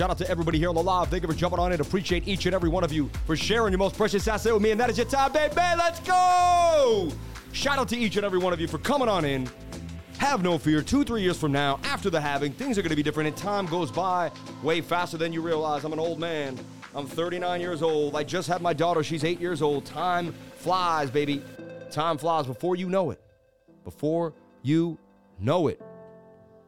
Shout out to everybody here on the live. Thank you for jumping on it. Appreciate each and every one of you for sharing your most precious asset with me, and that is your time, baby. Let's go! Shout out to each and every one of you for coming on in. Have no fear. Two, three years from now, after the halving, things are going to be different, and time goes by way faster than you realize. I'm an old man. I'm 39 years old. I just had my daughter. She's eight years old. Time flies, baby. Time flies before you know it. Before you know it.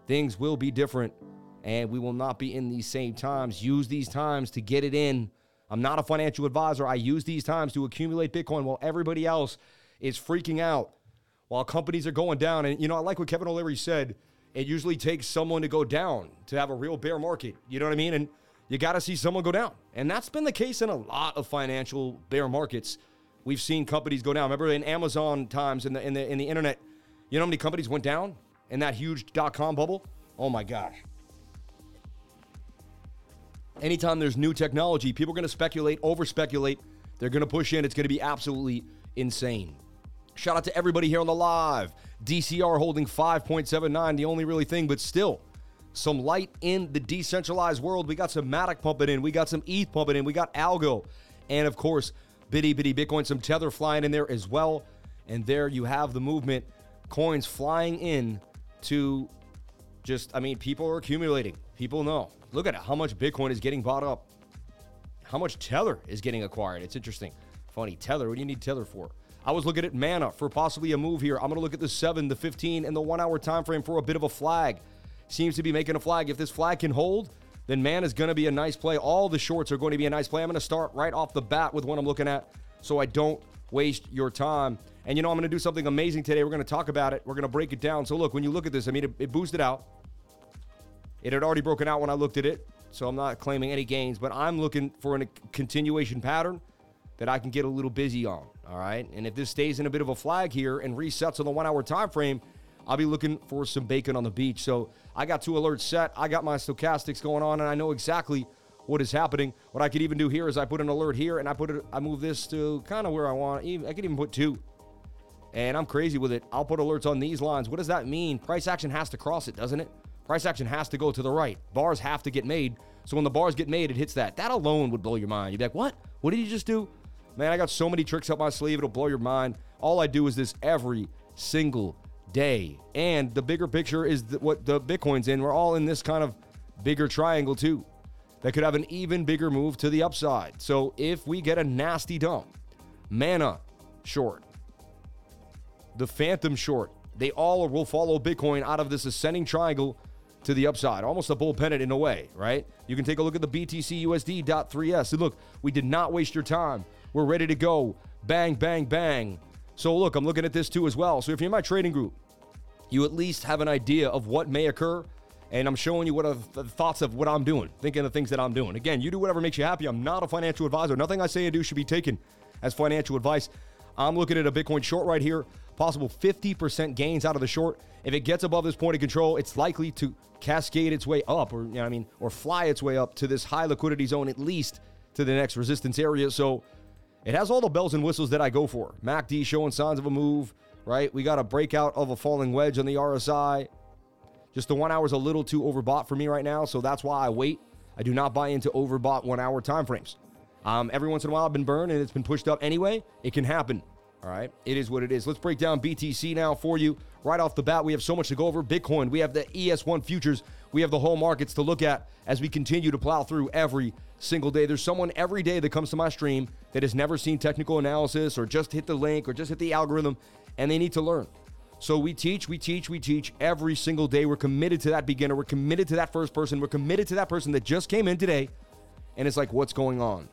Things will be different and we will not be in these same times. Use these times to get it in. I'm not a financial advisor. I use these times to accumulate Bitcoin while everybody else is freaking out, while companies are going down. And, you know, I like what Kevin O'Leary said. It usually takes someone to go down to have a real bear market. You know what I mean? And you got to see someone go down. And that's been the case in a lot of financial bear markets. We've seen companies go down. Remember in Amazon times in the in the in the internet, you know how many companies went down in that huge dot com bubble? Oh my gosh. Anytime there's new technology, people are going to speculate, over speculate. They're going to push in. It's going to be absolutely insane. Shout out to everybody here on the live. DCR holding 5.79, the only really thing, but still some light in the decentralized world. We got some Matic pumping in, we got some ETH pumping in, we got Algo, and of course, Bitty Bitty Bitcoin, some Tether flying in there as well. And there you have the movement, coins flying in to just, I mean, people are accumulating. People know. Look at it, how much Bitcoin is getting bought up. How much Tether is getting acquired. It's interesting. Funny, Tether, what do you need Tether for? I was looking at Mana for possibly a move here. I'm going to look at the 7, the 15, and the one hour time frame for a bit of a flag. Seems to be making a flag. If this flag can hold, then man is going to be a nice play. All the shorts are going to be a nice play. I'm going to start right off the bat with what I'm looking at so I don't waste your time. And you know, I'm going to do something amazing today. We're going to talk about it. We're going to break it down. So look, when you look at this, I mean, it, it boosted out. It had already broken out when I looked at it, so I'm not claiming any gains, but I'm looking for a continuation pattern that I can get a little busy on. All right. And if this stays in a bit of a flag here and resets on the one hour time frame, I'll be looking for some bacon on the beach. So I got two alerts set. I got my stochastics going on, and I know exactly what is happening. What I could even do here is I put an alert here, and I put it. I move this to kind of where I want. I could even put two. And I'm crazy with it. I'll put alerts on these lines. What does that mean? Price action has to cross it, doesn't it? Price action has to go to the right. Bars have to get made. So when the bars get made, it hits that. That alone would blow your mind. You'd be like, what? What did you just do? Man, I got so many tricks up my sleeve, it'll blow your mind. All I do is this every single day. And the bigger picture is what the Bitcoin's in. We're all in this kind of bigger triangle too that could have an even bigger move to the upside. So if we get a nasty dump, Mana short, the Fantom short, they all will follow Bitcoin out of this ascending triangle to the upside, almost a bull pennant in a way, right? You can take a look at the BTC USD .3s. And look, we did not waste your time. We're ready to go. Bang, bang, bang. So look, I'm looking at this too as well. So if you're in my trading group, you at least have an idea of what may occur. And I'm showing you what are the thoughts of what I'm doing, thinking the things that I'm doing. Again, you do whatever makes you happy. I'm not a financial advisor. Nothing I say and do should be taken as financial advice. I'm looking at a Bitcoin short right here, possible 50% gains out of the short. If it gets above this point of control, it's likely to cascade its way up, or you know, I mean, or fly its way up to this high liquidity zone, at least to the next resistance area. So it has all the bells and whistles that I go for. MACD showing signs of a move, right? We got a breakout of a falling wedge on the RSI. Just the one hour is a little too overbought for me right now, so that's why I wait. I do not buy into overbought one hour time frames. Um, every once in a while, I've been burned and it's been pushed up anyway. It can happen. All right. It is what it is. Let's break down BTC now for you. Right off the bat, we have so much to go over. Bitcoin, we have the ES1 futures, we have the whole markets to look at as we continue to plow through every single day. There's someone every day that comes to my stream that has never seen technical analysis or just hit the link or just hit the algorithm and they need to learn. So we teach, we teach, we teach every single day. We're committed to that beginner. We're committed to that first person. We're committed to that person that just came in today and it's like, what's going on?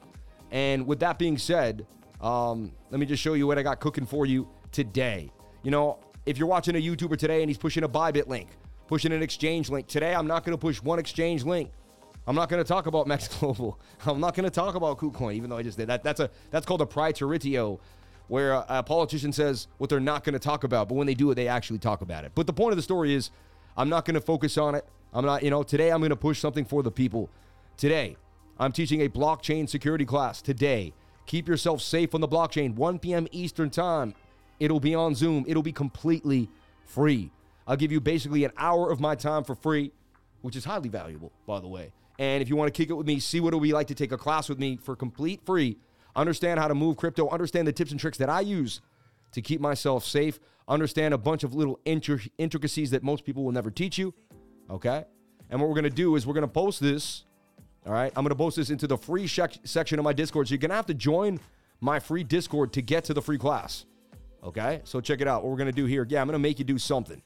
And with that being said, um, let me just show you what I got cooking for you today. You know, if you're watching a YouTuber today and he's pushing a Bybit link, pushing an exchange link, today I'm not going to push one exchange link. I'm not going to talk about Max Global. I'm not going to talk about KuCoin, even though I just did that. That's a that's called a praeteritio, where a, a politician says what they're not going to talk about, but when they do it, they actually talk about it. But the point of the story is, I'm not going to focus on it. I'm not, you know, today I'm going to push something for the people. Today, I'm teaching a blockchain security class. Today, keep yourself safe on the blockchain. 1 p.m. Eastern Time. It'll be on Zoom. It'll be completely free. I'll give you basically an hour of my time for free, which is highly valuable, by the way. And if you want to kick it with me, see what it'll be like to take a class with me for complete free, understand how to move crypto, understand the tips and tricks that I use to keep myself safe, understand a bunch of little intricacies that most people will never teach you. Okay. And what we're going to do is we're going to post this. All right. I'm going to post this into the free section of my Discord. So you're going to have to join my free Discord to get to the free class. Okay. So check it out. What we're going to do here. Yeah, I'm going to make you do something.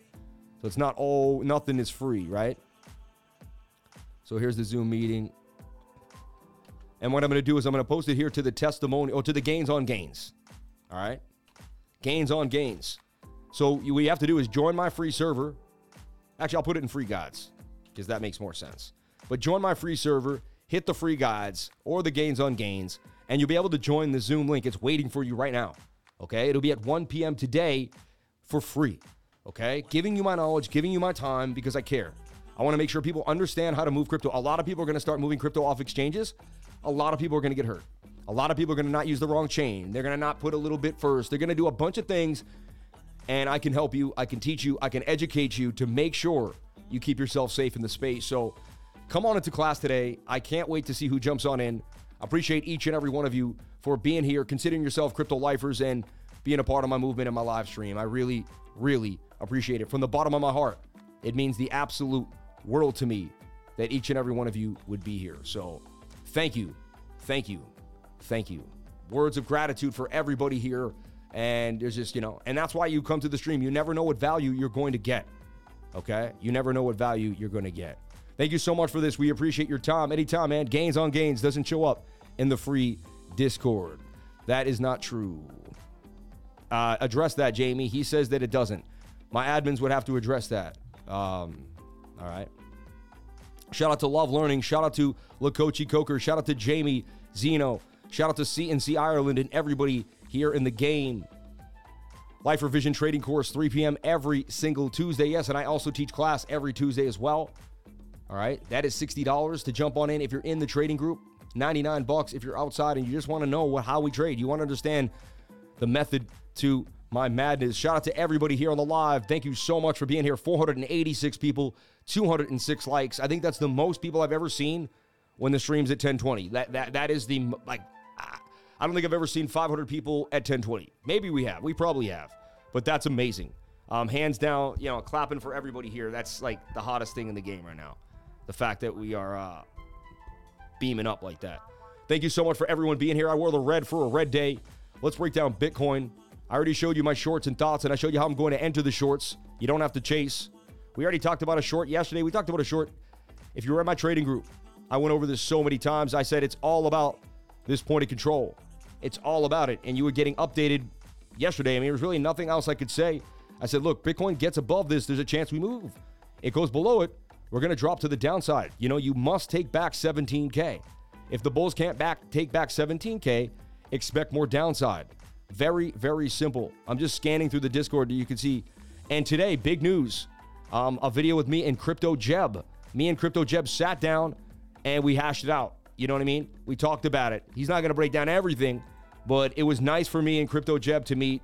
So it's not all, nothing is free, right? So here's the Zoom meeting. And what I'm going to do is I'm going to post it here to the testimony or to the gains on gains. All right. Gains on gains. So what you have to do is join my free server. Actually, I'll put it in free guides because that makes more sense. But join my free server, hit the free guides or the gains on gains, and you'll be able to join the Zoom link. It's waiting for you right now. Okay. It'll be at 1 p.m. today for free. Okay. Giving you my knowledge, giving you my time because I care. I want to make sure people understand how to move crypto. A lot of people are going to start moving crypto off exchanges. A lot of people are going to get hurt. A lot of people are going to not use the wrong chain. They're going to not put a little bit first. They're going to do a bunch of things and I can help you, I can teach you, I can educate you to make sure you keep yourself safe in the space. So come on into class today. I can't wait to see who jumps on in. Appreciate each and every one of you for being here, considering yourself crypto lifers and being a part of my movement and my live stream. I really, really appreciate it from the bottom of my heart. It means the absolute world to me that each and every one of you would be here. So thank you, thank you, thank you. Words of gratitude for everybody here and there's just, you know, and that's why you come to the stream. You never know what value you're going to get. Okay? You never know what value you're going to get. Thank you so much for this. We appreciate your time. Anytime, man. Gains on gains doesn't show up in the free Discord. That is not true. Uh, address that, Jamie. He says that it doesn't. My admins would have to address that. Um, all right. Shout out to Love Learning. Shout out to Lakochi Coker. Shout out to Jamie Zeno. Shout out to CNC Ireland and everybody here in the game. Lifer Vision Trading Course, 3 p.m. every single Tuesday. Yes, and I also teach class every Tuesday as well. All right, that is $60 to jump on in if you're in the trading group. 99 bucks if you're outside and you just want to know what how we trade. You want to understand the method to my madness. Shout out to everybody here on the live. Thank you so much for being here. 486 people, 206 likes. I think that's the most people I've ever seen when the stream's at 1020. That that that is the like I don't think I've ever seen 500 people at 1020. Maybe we have. We probably have. But that's amazing. Um, hands down, you know, clapping for everybody here. That's like the hottest thing in the game right now. The fact that we are uh, beaming up like that. Thank you so much for everyone being here. I wore the red for a red day. Let's break down Bitcoin. I already showed you my shorts and thoughts, and I showed you how I'm going to enter the shorts. You don't have to chase. We already talked about a short yesterday. We talked about a short. If you were in my trading group, I went over this so many times. I said it's all about this point of control. It's all about it. And you were getting updated yesterday. I mean, there was really nothing else I could say. I said, look, Bitcoin gets above this, there's a chance we move. It goes below it, we're going to drop to the downside. You know, you must take back 17K. If the Bulls can't back take back 17K, expect more downside. Very, very simple. I'm just scanning through the Discord. You can see. And today, big news. Um, a video with me and Crypto Jeb. Me and Crypto Jeb sat down and we hashed it out. You know what I mean? We talked about it. He's not going to break down everything, but it was nice for me and Crypto Jeb to meet.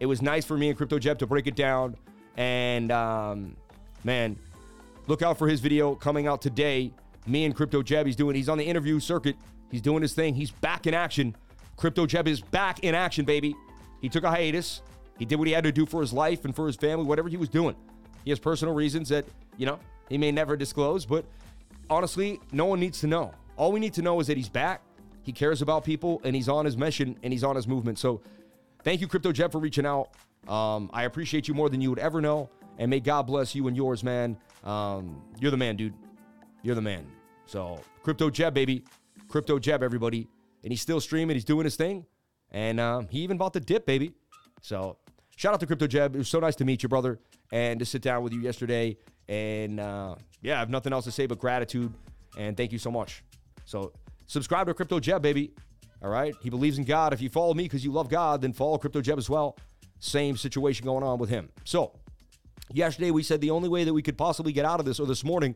It was nice for me and Crypto Jeb to break it down. And um, man, look out for his video coming out today. Me and Crypto Jeb, he's doing. He's on the interview circuit. He's doing his thing. He's back in action. Crypto Jeb is back in action, baby. He took a hiatus. He did what he had to do for his life and for his family, whatever he was doing. He has personal reasons that you know he may never disclose, but honestly, no one needs to know. All we need to know is that he's back he cares about people and he's on his mission and he's on his movement. So thank you, Crypto Jeb, for reaching out. Um, I appreciate you more than you would ever know. And may God bless you and yours, man. Um, you're the man, dude. You're the man. So Crypto Jeb, baby. Crypto Jeb, everybody. And he's still streaming. He's doing his thing. And um, he even bought the dip, baby. So shout out to Crypto Jeb. It was so nice to meet you, brother, and to sit down with you yesterday. And uh, yeah, I have nothing else to say but gratitude. And thank you so much. So Subscribe to Crypto Jeb, baby. All right. He believes in God. If you follow me because you love God, then follow Crypto Jeb as well. Same situation going on with him. So, yesterday we said the only way that we could possibly get out of this, or this morning,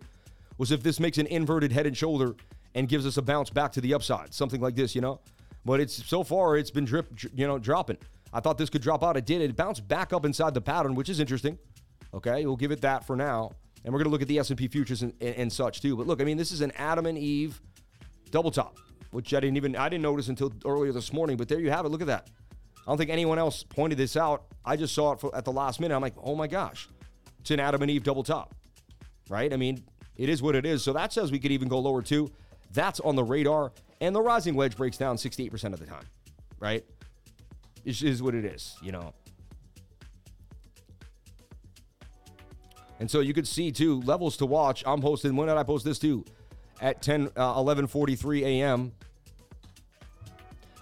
was if this makes an inverted head and shoulder and gives us a bounce back to the upside, something like this, you know. But it's so far it's been drip, you know, dropping. I thought this could drop out. It did. It bounced back up inside the pattern, which is interesting. Okay, we'll give it that for now. And we're going to look at the S&P futures and, and, and such too. But look, I mean, this is an Adam and Eve double top, which I didn't even I didn't notice until earlier this morning. But there you have it. Look at that. I don't think anyone else pointed this out. I just saw it for, at the last minute. I'm like, oh my gosh, it's an Adam and Eve double top, right? I mean, it is what it is. So that says we could even go lower too. That's on the radar. And the rising wedge breaks down 68% of the time, right? It is what it is, you know. And so you could see too levels to watch. I'm posting. When did I post this too? At 10, uh, 11:43 a.m.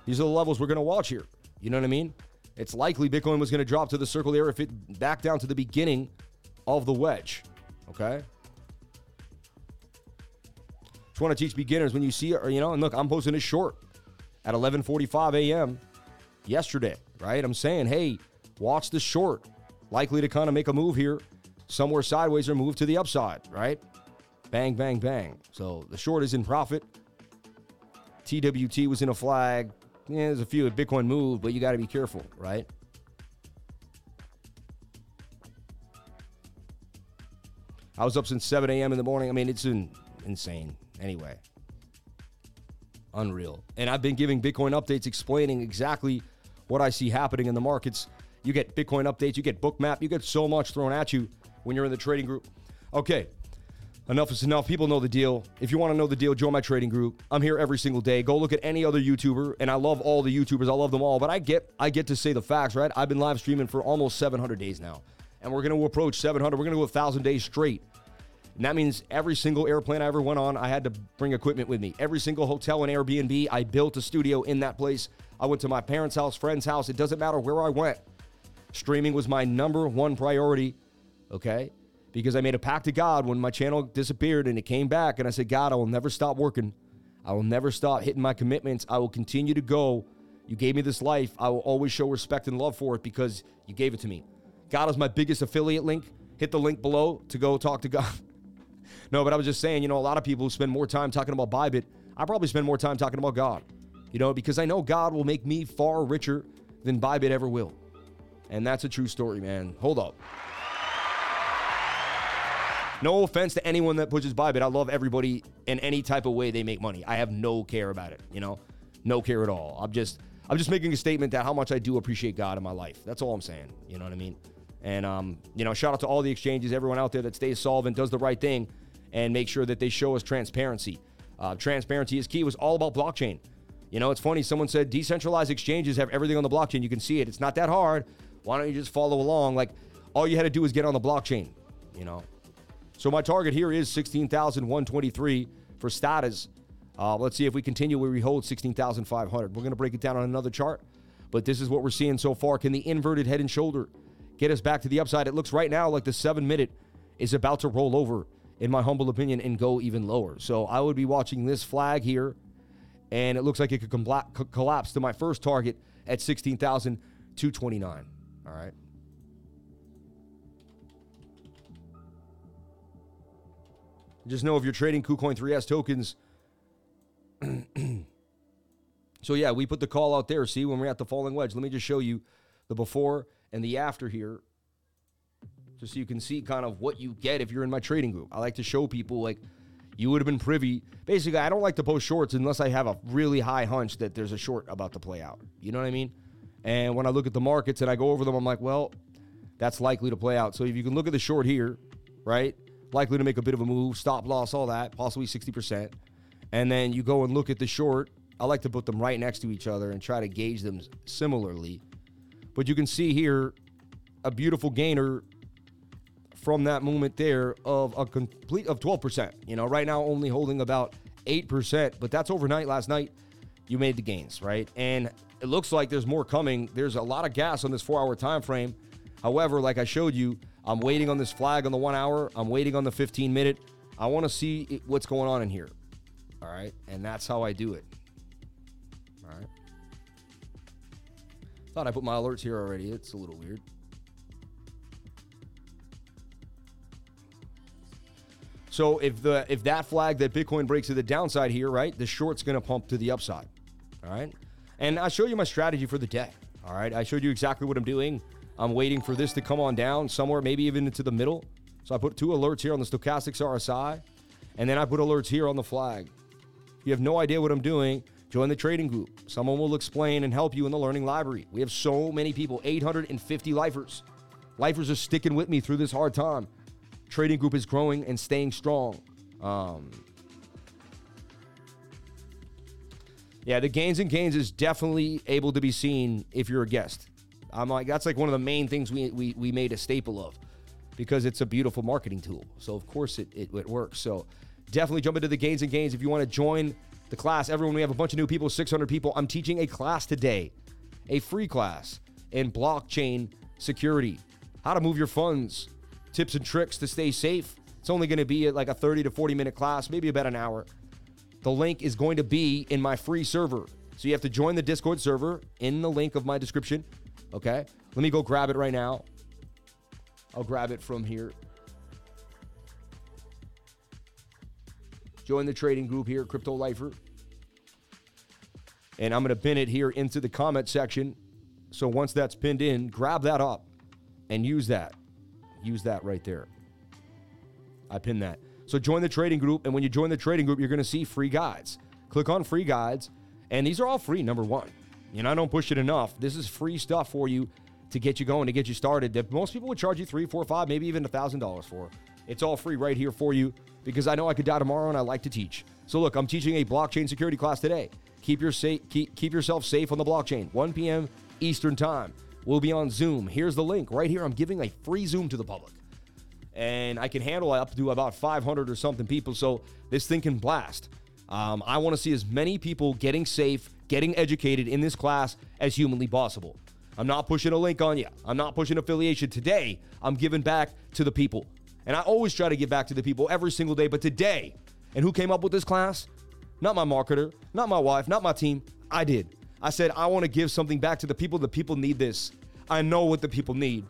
These are the levels we're going to watch here. You know what I mean? It's likely Bitcoin was going to drop to the circle there if it back down to the beginning of the wedge. Okay. Just want to teach beginners when you see it, or, you know, and look, I'm posting this short at 11:45 a.m. yesterday, right? I'm saying, hey, watch the short, likely to kind of make a move here somewhere sideways or move to the upside, right? Bang, bang, bang. So the short is in profit. TWT was in a flag. Yeah, there's a few Bitcoin move, but you got to be careful, right? I was up since 7 a.m. in the morning. I mean, it's in, insane. Anyway, unreal. And I've been giving Bitcoin updates explaining exactly what I see happening in the markets. You get Bitcoin updates, you get Bookmap, you get so much thrown at you when you're in the trading group. Okay, enough is enough. People know the deal. If you want to know the deal, join my trading group. I'm here every single day. Go look at any other YouTuber, and I love all the YouTubers. I love them all, but I get I get to say the facts, right? I've been live streaming for almost 700 days now, and we're going to approach 700. We're going to go a thousand days straight. And that means every single airplane I ever went on, I had to bring equipment with me. Every single hotel and Airbnb, I built a studio in that place. I went to my parents' house, friend's house. It doesn't matter where I went. Streaming was my number one priority. Okay because I made a pact to God when my channel disappeared and it came back. And I said, God, I will never stop working. I will never stop hitting my commitments. I will continue to go. You gave me this life. I will always show respect and love for it because you gave it to me. God is my biggest affiliate link. Hit the link below to go talk to God. no, but I was just saying, you know, a lot of people spend more time talking about Bybit, I probably spend more time talking about God. You know, because I know God will make me far richer than Bybit ever will. And that's a true story, man. Hold up. No offense to anyone that pushes Bybit. I love everybody in any type of way they make money. I have no care about it, you know? No care at all. I'm just I'm just making a statement that how much I do appreciate God in my life. That's all I'm saying. You know what I mean? And um, you know, shout out to all the exchanges, everyone out there that stays solvent, does the right thing, and make sure that they show us transparency. Uh, transparency is key. It was all about blockchain. You know, it's funny. Someone said decentralized exchanges have everything on the blockchain. You can see it. It's not that hard. Why don't you just follow along? Like all you had to do is get on the blockchain. You know, so my target here is 16,123 for status. Uh, let's see if we continue where we hold 16,500. We're going to break it down on another chart, but this is what we're seeing so far. Can the inverted head and shoulder get us back to the upside? It looks right now like the seven minute is about to roll over, in my humble opinion, and go even lower. So I would be watching this flag here, and it looks like it could collapse to my first target at 16,229. All right. Just know if you're trading KuCoin 3S tokens. so yeah, we put the call out there. See when we're at the falling wedge. Let me just show you the before and the after here. Just so you can see kind of what you get if you're in my trading group. I like to show people like you would have been privy. Basically, I don't like to post shorts unless I have a really high hunch that there's a short about to play out. You know what I mean? And when I look at the markets and I go over them, I'm like, well, that's likely to play out. So if you can look at the short here, right? likely to make a bit of a move, stop loss, all that, possibly 60%. And then you go and look at the short. I like to put them right next to each other and try to gauge them similarly. But you can see here a beautiful gainer from that moment there of a complete of 12%. You know, right now only holding about 8%, but that's overnight last night. You made the gains, right? And it looks like there's more coming. There's a lot of gas on this 4-hour time frame. However, like I showed you, I'm waiting on this flag on the one hour. I'm waiting on the 15 minute. I want to see what's going on in here. All right. And that's how I do it. Thought I put my alerts here already. It's a little weird. So if the if that flag that Bitcoin breaks to the downside here, right, the short's going to pump to the upside. All right. And I show you my strategy for the day. All right. I showed you exactly what I'm doing. I'm waiting for this to come on down somewhere, maybe even into the middle. So I put two alerts here on the Stochastics RSI, and then I put alerts here on the flag. You have no idea what I'm doing, join the trading group. Someone will explain and help you in the learning library. We have so many people 850 lifers. Lifers are sticking with me through this hard time. Trading group is growing and staying strong. Um, yeah, the gains and gains is definitely able to be seen if you're a guest. I'm like, that's like one of the main things we, we, we made a staple of because it's a beautiful marketing tool. So, of course, it, it, it works. So, definitely jump into the gains and gains if you want to join the class. Everyone, we have a bunch of new people, 600 people. I'm teaching a class today, a free class in blockchain security, how to move your funds, tips and tricks to stay safe. It's only going to be like a 30 to 40 minute class, maybe about an hour. The link is going to be in my free server. So you have to join the Discord server in the link of my description. Okay? Let me go grab it right now. I'll grab it from here. Join the trading group here, at Crypto Lifer. And I'm going to pin it here into the comment section. So once that's pinned in, grab that up and use that. Use that right there. I pinned that. So join the trading group. And when you join the trading group, you're going to see free guides. Click on free guides. And these are all free, number one. Know, I don't push it enough. This is free stuff for you to get you going, to get you started. That most people would charge you three, four, five, maybe even a thousand dollars for. It's all free right here for you because I know I could die tomorrow and I like to teach. So look, I'm teaching a blockchain security class today. Keep your safe, keep, keep yourself safe on the blockchain. 1 p.m. Eastern time. We'll be on Zoom. Here's the link right here. I'm giving a free Zoom to the public. And I can handle up to about 500 or something people. So this thing can blast. Um, I want to see as many people getting safe, getting educated in this class as humanly possible. I'm not pushing a link on you. I'm not pushing affiliation. Today, I'm giving back to the people. And I always try to give back to the people every single day. But today, and who came up with this class? Not my marketer, not my wife, not my team. I did. I said, I want to give something back to the people. The people need this. I know what the people need.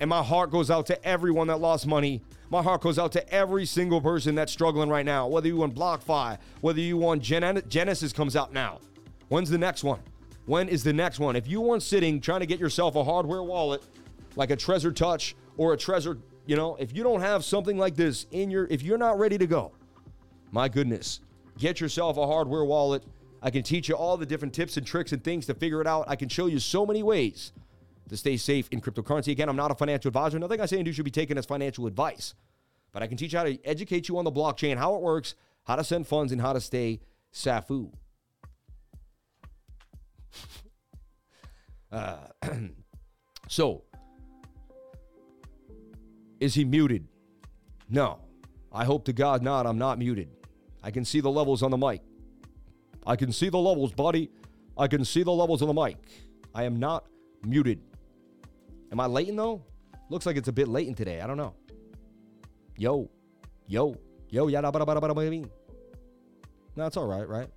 And my heart goes out to everyone that lost money. My heart goes out to every single person that's struggling right now, whether you want BlockFi, whether you want Gen- Genesis comes out now. When's the next one? When is the next one? If you weren't sitting trying to get yourself a hardware wallet like a Trezor Touch or a Trezor, you know, if you don't have something like this in your, if you're not ready to go, my goodness, get yourself a hardware wallet. I can teach you all the different tips and tricks and things to figure it out. I can show you so many ways to stay safe in cryptocurrency. Again, I'm not a financial advisor. Nothing I say and do should be taken as financial advice. But I can teach you how to educate you on the blockchain, how it works, how to send funds, and how to stay SAFU. uh, so, is he muted? No. I hope to God not. I'm not muted. I can see the levels on the mic. I can see the levels, buddy. I can see the levels on the mic. I am not muted. Am I latent though? Looks like it's a bit latent today. I don't know. Yo, yo, yo, yada bada bada bada bada. No, it's all right, right?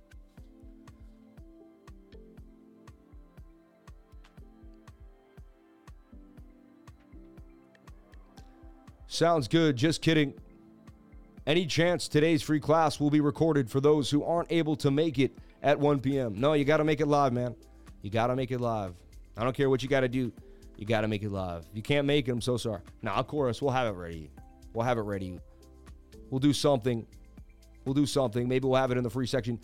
Sounds good. Just kidding. Any chance today's free class will be recorded for those who aren't able to make it at 1 p.m.? No, you got to make it live, man. You got to make it live. I don't care what you got to do. You got to make it live. You can't make it. I'm so sorry. Nah, of course, we'll have it ready. We'll have it ready. We'll do something. We'll do something. Maybe we'll have it in the free section.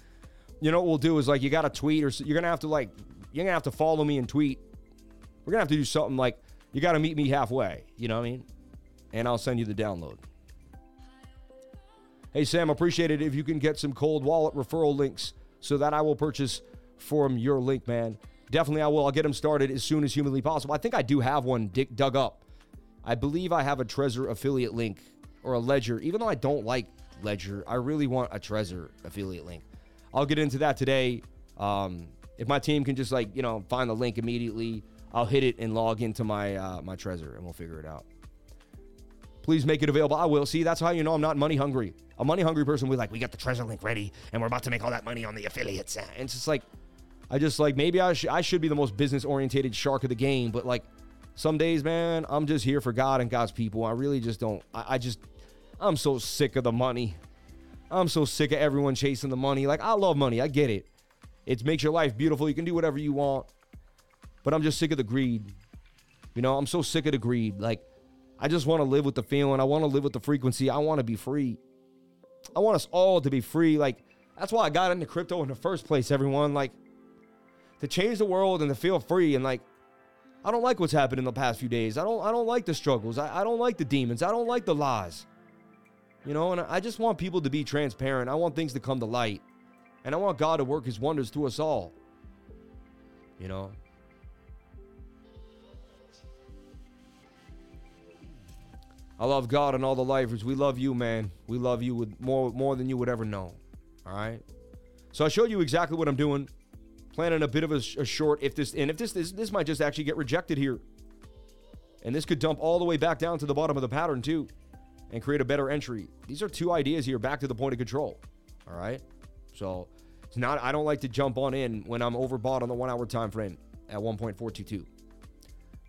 You know what we'll do is like you got to tweet or you're gonna have to like you're gonna have to follow me and tweet. We're gonna have to do something like you got to meet me halfway. You know what I mean? And I'll send you the download. Hey, Sam, appreciate it if you can get some cold wallet referral links so that I will purchase from your link, man. Definitely, I will. I'll get them started as soon as humanly possible. I think I do have one dig- dug up. I believe I have a Trezor affiliate link or a Ledger. Even though I don't like Ledger, I really want a Trezor affiliate link. I'll get into that today. Um, if my team can just like you know find the link immediately, I'll hit it and log into my uh, my Trezor, and we'll figure it out. Please make it available. I will. See, that's how you know I'm not money hungry. A money hungry person will be like, we got the Trezor link ready and we're about to make all that money on the affiliates. And it's just like, I just like, maybe I, sh- I should be the most business orientated shark of the game. But like, some days, man, I'm just here for God and God's people. I really just don't, I, I just, I'm so sick of the money. I'm so sick of everyone chasing the money. Like, I love money. I get it. It makes your life beautiful. You can do whatever you want. But I'm just sick of the greed. You know, I'm so sick of the greed. Like, I just want to live with the feeling. I want to live with the frequency. I want to be free. I want us all to be free. Like, that's why I got into crypto in the first place, everyone. Like, to change the world and to feel free. And like, I don't like what's happened in the past few days. I don't I don't like the struggles. I, I don't like the demons. I don't like the lies. You know, and I just want people to be transparent. I want things to come to light. And I want God to work his wonders through us all. You know? I love God and all the lifers. We love you, man. We love you with more more than you would ever know. All right. So I showed you exactly what I'm doing. Planning a bit of a, a short. If this and if this, this this might just actually get rejected here, and this could dump all the way back down to the bottom of the pattern too, and create a better entry. These are two ideas here back to the point of control. All right. So it's not. I don't like to jump on in when I'm overbought on the one hour time frame at 1.422.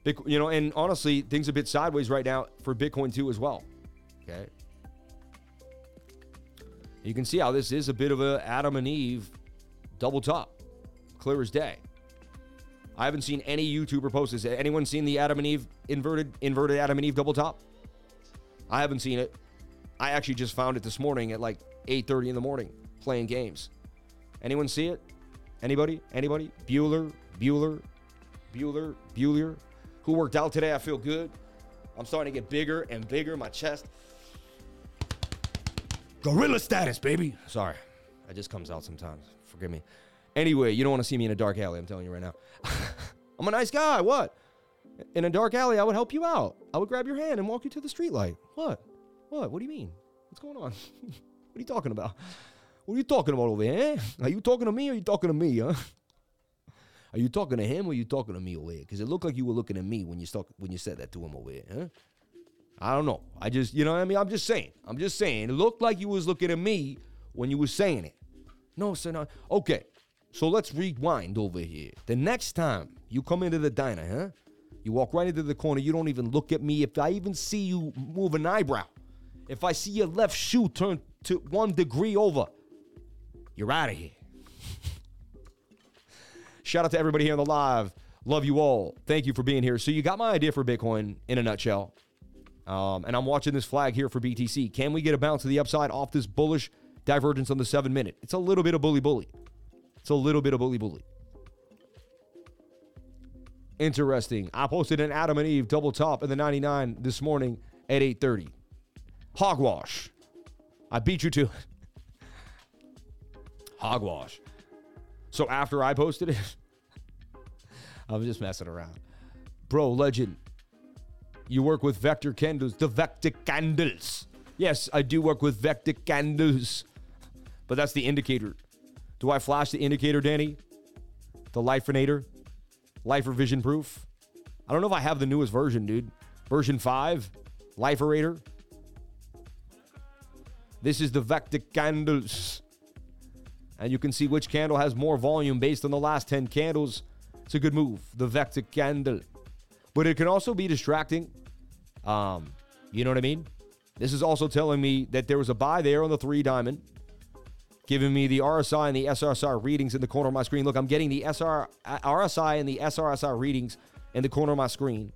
you know, and honestly, things a bit sideways right now for Bitcoin too as well. Okay. You can see how this is a bit of a Adam and Eve double top, clear as day. I haven't seen any YouTuber post this. Anyone seen the Adam and Eve inverted inverted Adam and Eve double top? I haven't seen it. I actually just found it this morning at like 8:30 in the morning playing games. Anyone see it? Anybody? Anybody? Bueller, Bueller, Bueller, Bueller. Who worked out today? I feel good. I'm starting to get bigger and bigger. My chest. Gorilla status, baby. Sorry. That just comes out sometimes. Forgive me. Anyway, you don't want to see me in a dark alley. I'm telling you right now. I'm a nice guy. What? In a dark alley, I would help you out. I would grab your hand and walk you to the streetlight. What? What? What do you mean? What's going on? what are you talking about? What are you talking about over here? Eh? Are you talking to me or are you talking to me, huh? Are you talking to him or are you talking to me over here? Because it looked like you were looking at me when you stuck, when you said that to him over here, huh? I don't know. I just, you know what I mean? I'm just saying. I'm just saying. It looked like you was looking at me when you was saying it. No, sir, no. Okay. So let's rewind over here. The next time you come into the diner, huh? You walk right into the corner. You don't even look at me. If I even see you move an eyebrow, if I see your left shoe turn to one degree over, you're out of here. Shout out to everybody here on the live. Love you all. Thank you for being here. So you got my idea for Bitcoin in a nutshell. Um, and I'm watching this flag here for BTC. Can we get a bounce to the upside off this bullish divergence on the seven minute? It's a little bit of bully bully. It's a little bit of bully bully. Interesting. I posted an Adam and Eve double top in the 99 this morning at 8:30. Hogwash. I beat you to it. Hogwash. So after I posted it, I was just messing around. Bro, legend. You work with vector candles, the vector candles. Yes, I do work with vector candles. But that's the indicator. Do I flash the indicator, Danny? The Lifeinator? Lifer Vision Proof? I don't know if I have the newest version, dude. Version 5? Liferator? This is the Vector candles. And you can see which candle has more volume based on the last 10 candles. It's a good move, the Vector candle. But it can also be distracting. Um, you know what I mean? This is also telling me that there was a buy there on the three diamond, giving me the RSI and the SRSR readings in the corner of my screen. Look, I'm getting the SR, RSI and the SRSR readings in the corner of my screen.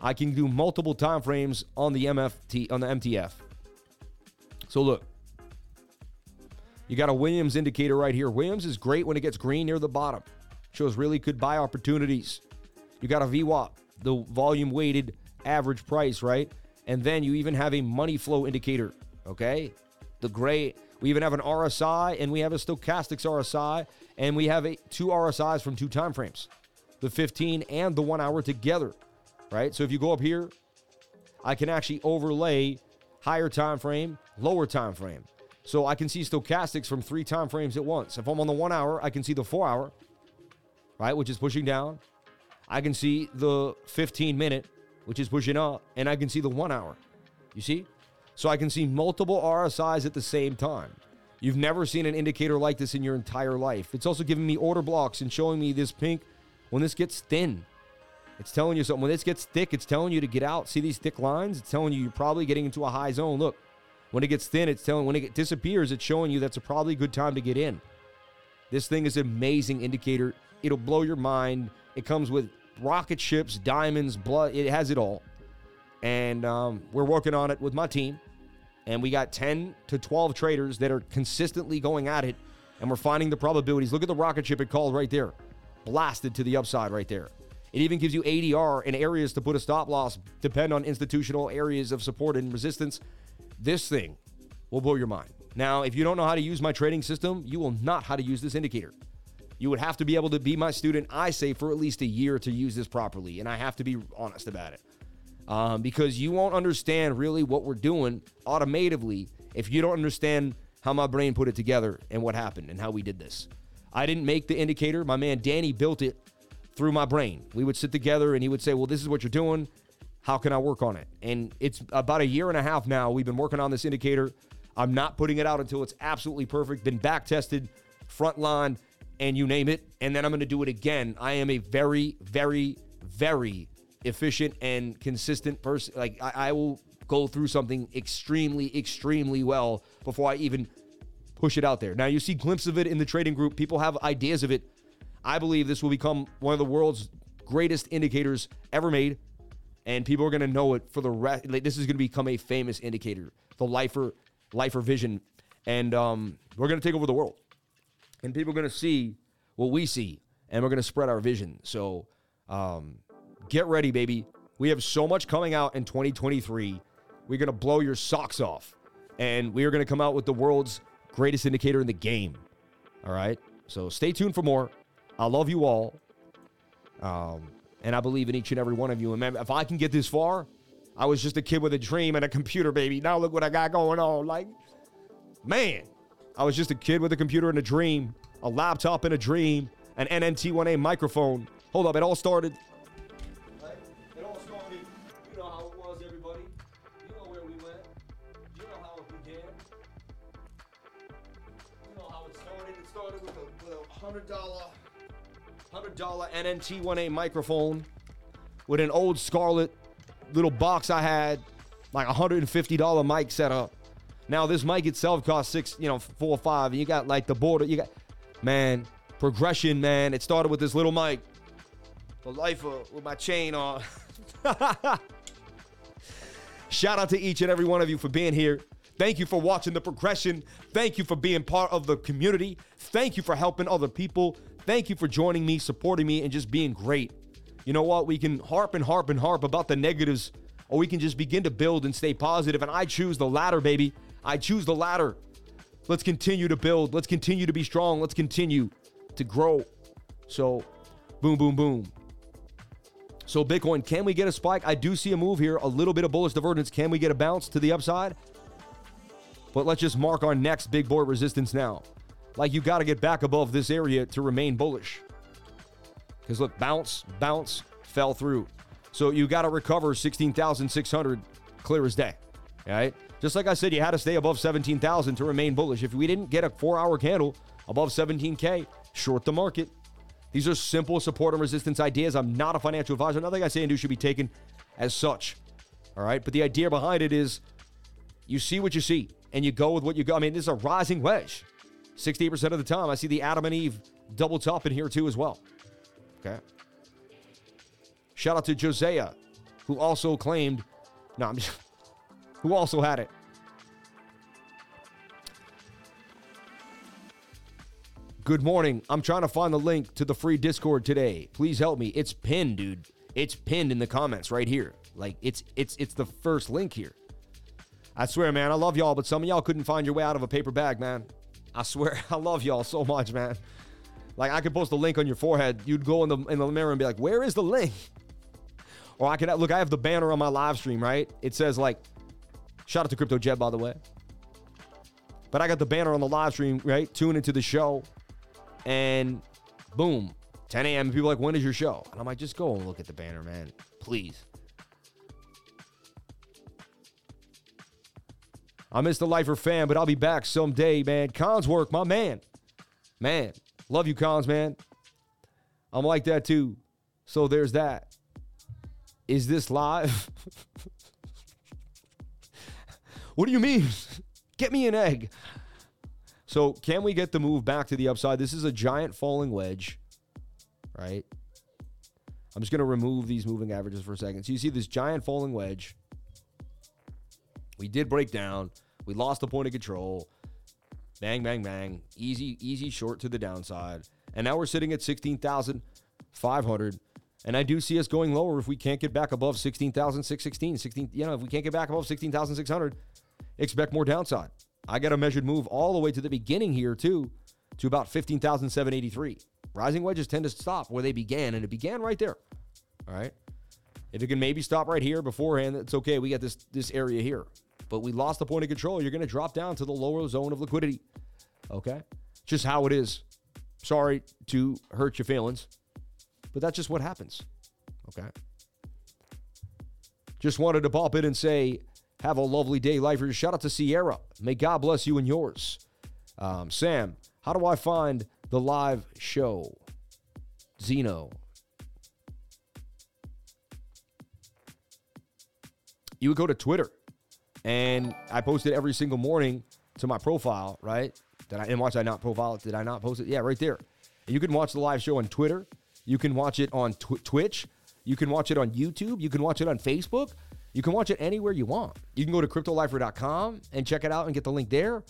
I can do multiple time frames on the MFT on the MTF. So look, you got a Williams indicator right here. Williams is great when it gets green near the bottom. Shows really good buy opportunities. You got a VWAP, the volume weighted average price, right? And then you even have a money flow indicator, okay? The gray, we even have an RSI and we have a stochastics RSI and we have a, two RSIs from two time frames, the 15 and the 1 hour together, right? So if you go up here, I can actually overlay higher time frame, lower time frame. So I can see stochastics from three time frames at once. If I'm on the 1 hour, I can see the 4 hour, right, which is pushing down. I can see the 15 minute, which is pushing up, and I can see the 1 hour. You see? So I can see multiple RSIs at the same time. You've never seen an indicator like this in your entire life. It's also giving me order blocks and showing me this pink when this gets thin. It's telling you something. When this gets thick, it's telling you to get out. See these thick lines? It's telling you you're probably getting into a high zone. Look, when it gets thin, it's telling when it disappears, it's showing you that's a probably good time to get in. This thing is an amazing indicator. It'll blow your mind. It comes with rocket ships, diamonds, blood. It has it all. and um, we're working on it with my team. And we got 10 to 12 traders that are consistently going at it, and we're finding the probabilities. Look at the rocket ship it called right there, blasted to the upside right there. It even gives you ADR and areas to put a stop loss, depend on institutional areas of support and resistance. This thing will blow your mind. Now, if you don't know how to use my trading system, you will not how to use this indicator. You would have to be able to be my student, I say, for at least a year to use this properly. And I have to be honest about it. Um, because you won't understand really what we're doing automatively if you don't understand how my brain put it together and what happened and how we did this. I didn't make the indicator. My man Danny built it through my brain. We would sit together and he would say, Well, this is what you're doing. How can I work on it? And it's about a year and a half now. We've been working on this indicator. I'm not putting it out until it's absolutely perfect, been back tested, front line, and you name it. And then I'm going to do it again. I am a very, very, very efficient and consistent person. Like, I, I will go through something extremely, extremely well before I even push it out there. Now, you see glimpses of it in the trading group. People have ideas of it. I believe this will become one of the world's greatest indicators ever made. And people are going to know it for the rest. Like, this is going to become a famous indicator, the lifer, lifer vision. And um, we're going to take over the world and people are going to see what we see, and we're going to spread our vision. So um, get ready, baby. We have so much coming out in 2023. We're going to blow your socks off, and we are going to come out with the world's greatest indicator in the game. All right. So stay tuned for more. I love you all. Um, and I believe in each and every one of you. And man, if I can get this far, I was just a kid with a dream and a computer, baby. Now look what I got going on. Like, man, I was just a kid with a computer and a dream, a laptop and a dream, an NNT1A microphone. Hold up, it all started. It all started. You know how it was, everybody. You know where we went. You know how it began. You know how it started. It started with a hundred dollar, hundred dollar NNT1A microphone with an old Scarlett little box I had, like hundred and fifty dollar mic setup. Now this mic itself costs six, you know, four or five, and you got like the border. You got, man, progression, man. It started with this little mic, the lifer with my chain on. Shout out to each and every one of you for being here. Thank you for watching the progression. Thank you for being part of the community. Thank you for helping other people. Thank you for joining me, supporting me, and just being great. You know what? We can harp and harp and harp about the negatives, or we can just begin to build and stay positive. And I choose the latter, baby. I choose the latter. Let's continue to build. Let's continue to be strong. Let's continue to grow. So, boom, boom, boom. So, Bitcoin, can we get a spike? I do see a move here, a little bit of bullish divergence. Can we get a bounce to the upside? But let's just mark our next big boy resistance now. Like, you got to get back above this area to remain bullish. Because look, bounce, bounce, fell through. So, you got to recover 16,600 clear as day. All right. Just like I said, you had to stay above 17,000 to remain bullish. If we didn't get a four hour candle above 17K, short the market. These are simple support and resistance ideas. I'm not a financial advisor. Nothing I say and do should be taken as such. All right. But the idea behind it is you see what you see and you go with what you go. I mean, this is a rising wedge. 68% of the time, I see the Adam and Eve double top in here too as well. Okay. Shout out to Josea, who also claimed, no, I'm just, who also had it. Good morning. I'm trying to find the link to the free Discord today. Please help me. It's pinned, dude. It's pinned in the comments right here. Like it's it's it's the first link here. I swear, man, I love y'all, but some of y'all couldn't find your way out of a paper bag, man. I swear, I love y'all so much, man. Like I could post a link on your forehead. You'd go in the in the mirror and be like, "Where is the link?" Or I could look. I have the banner on my live stream, right? It says like Shout out to Crypto Jet, by the way. But I got the banner on the live stream, right? Tune into the show. And boom, 10 a.m. People like, when is your show? And I'm like, just go and look at the banner, man. Please. I miss the Lifer fan, but I'll be back someday, man. Cons work, my man. Man, love you, Cons, man. I'm like that too. So there's that. Is this live? What do you mean? Get me an egg. So, can we get the move back to the upside? This is a giant falling wedge, right? I'm just going to remove these moving averages for a second. So, you see this giant falling wedge. We did break down. We lost the point of control. Bang, bang, bang. Easy, easy short to the downside. And now we're sitting at 16,500. And I do see us going lower if we can't get back above 16,616. 16, you know, if we can't get back above 16,600, expect more downside. I got a measured move all the way to the beginning here, too, to about 15,783. Rising wedges tend to stop where they began, and it began right there. All right. If it can maybe stop right here beforehand, it's okay. We got this this area here. But we lost the point of control. You're going to drop down to the lower zone of liquidity. Okay? Just how it is. Sorry to hurt your feelings, but that's just what happens. Okay? Just wanted to pop in and say, have a lovely day, lifers. Shout out to Sierra. May God bless you and yours. Um, Sam, how do I find the live show? Zeno. You would go to Twitter, and I post it every single morning to my profile, right? Did I and watch I not profile it? Did I not post it? Yeah, right there. And you can watch the live show on Twitter. You can watch it on tw- Twitch. You can watch it on YouTube. You can watch it on Facebook. You can watch it anywhere you want. You can go to cryptolifer.com and check it out and get the link there.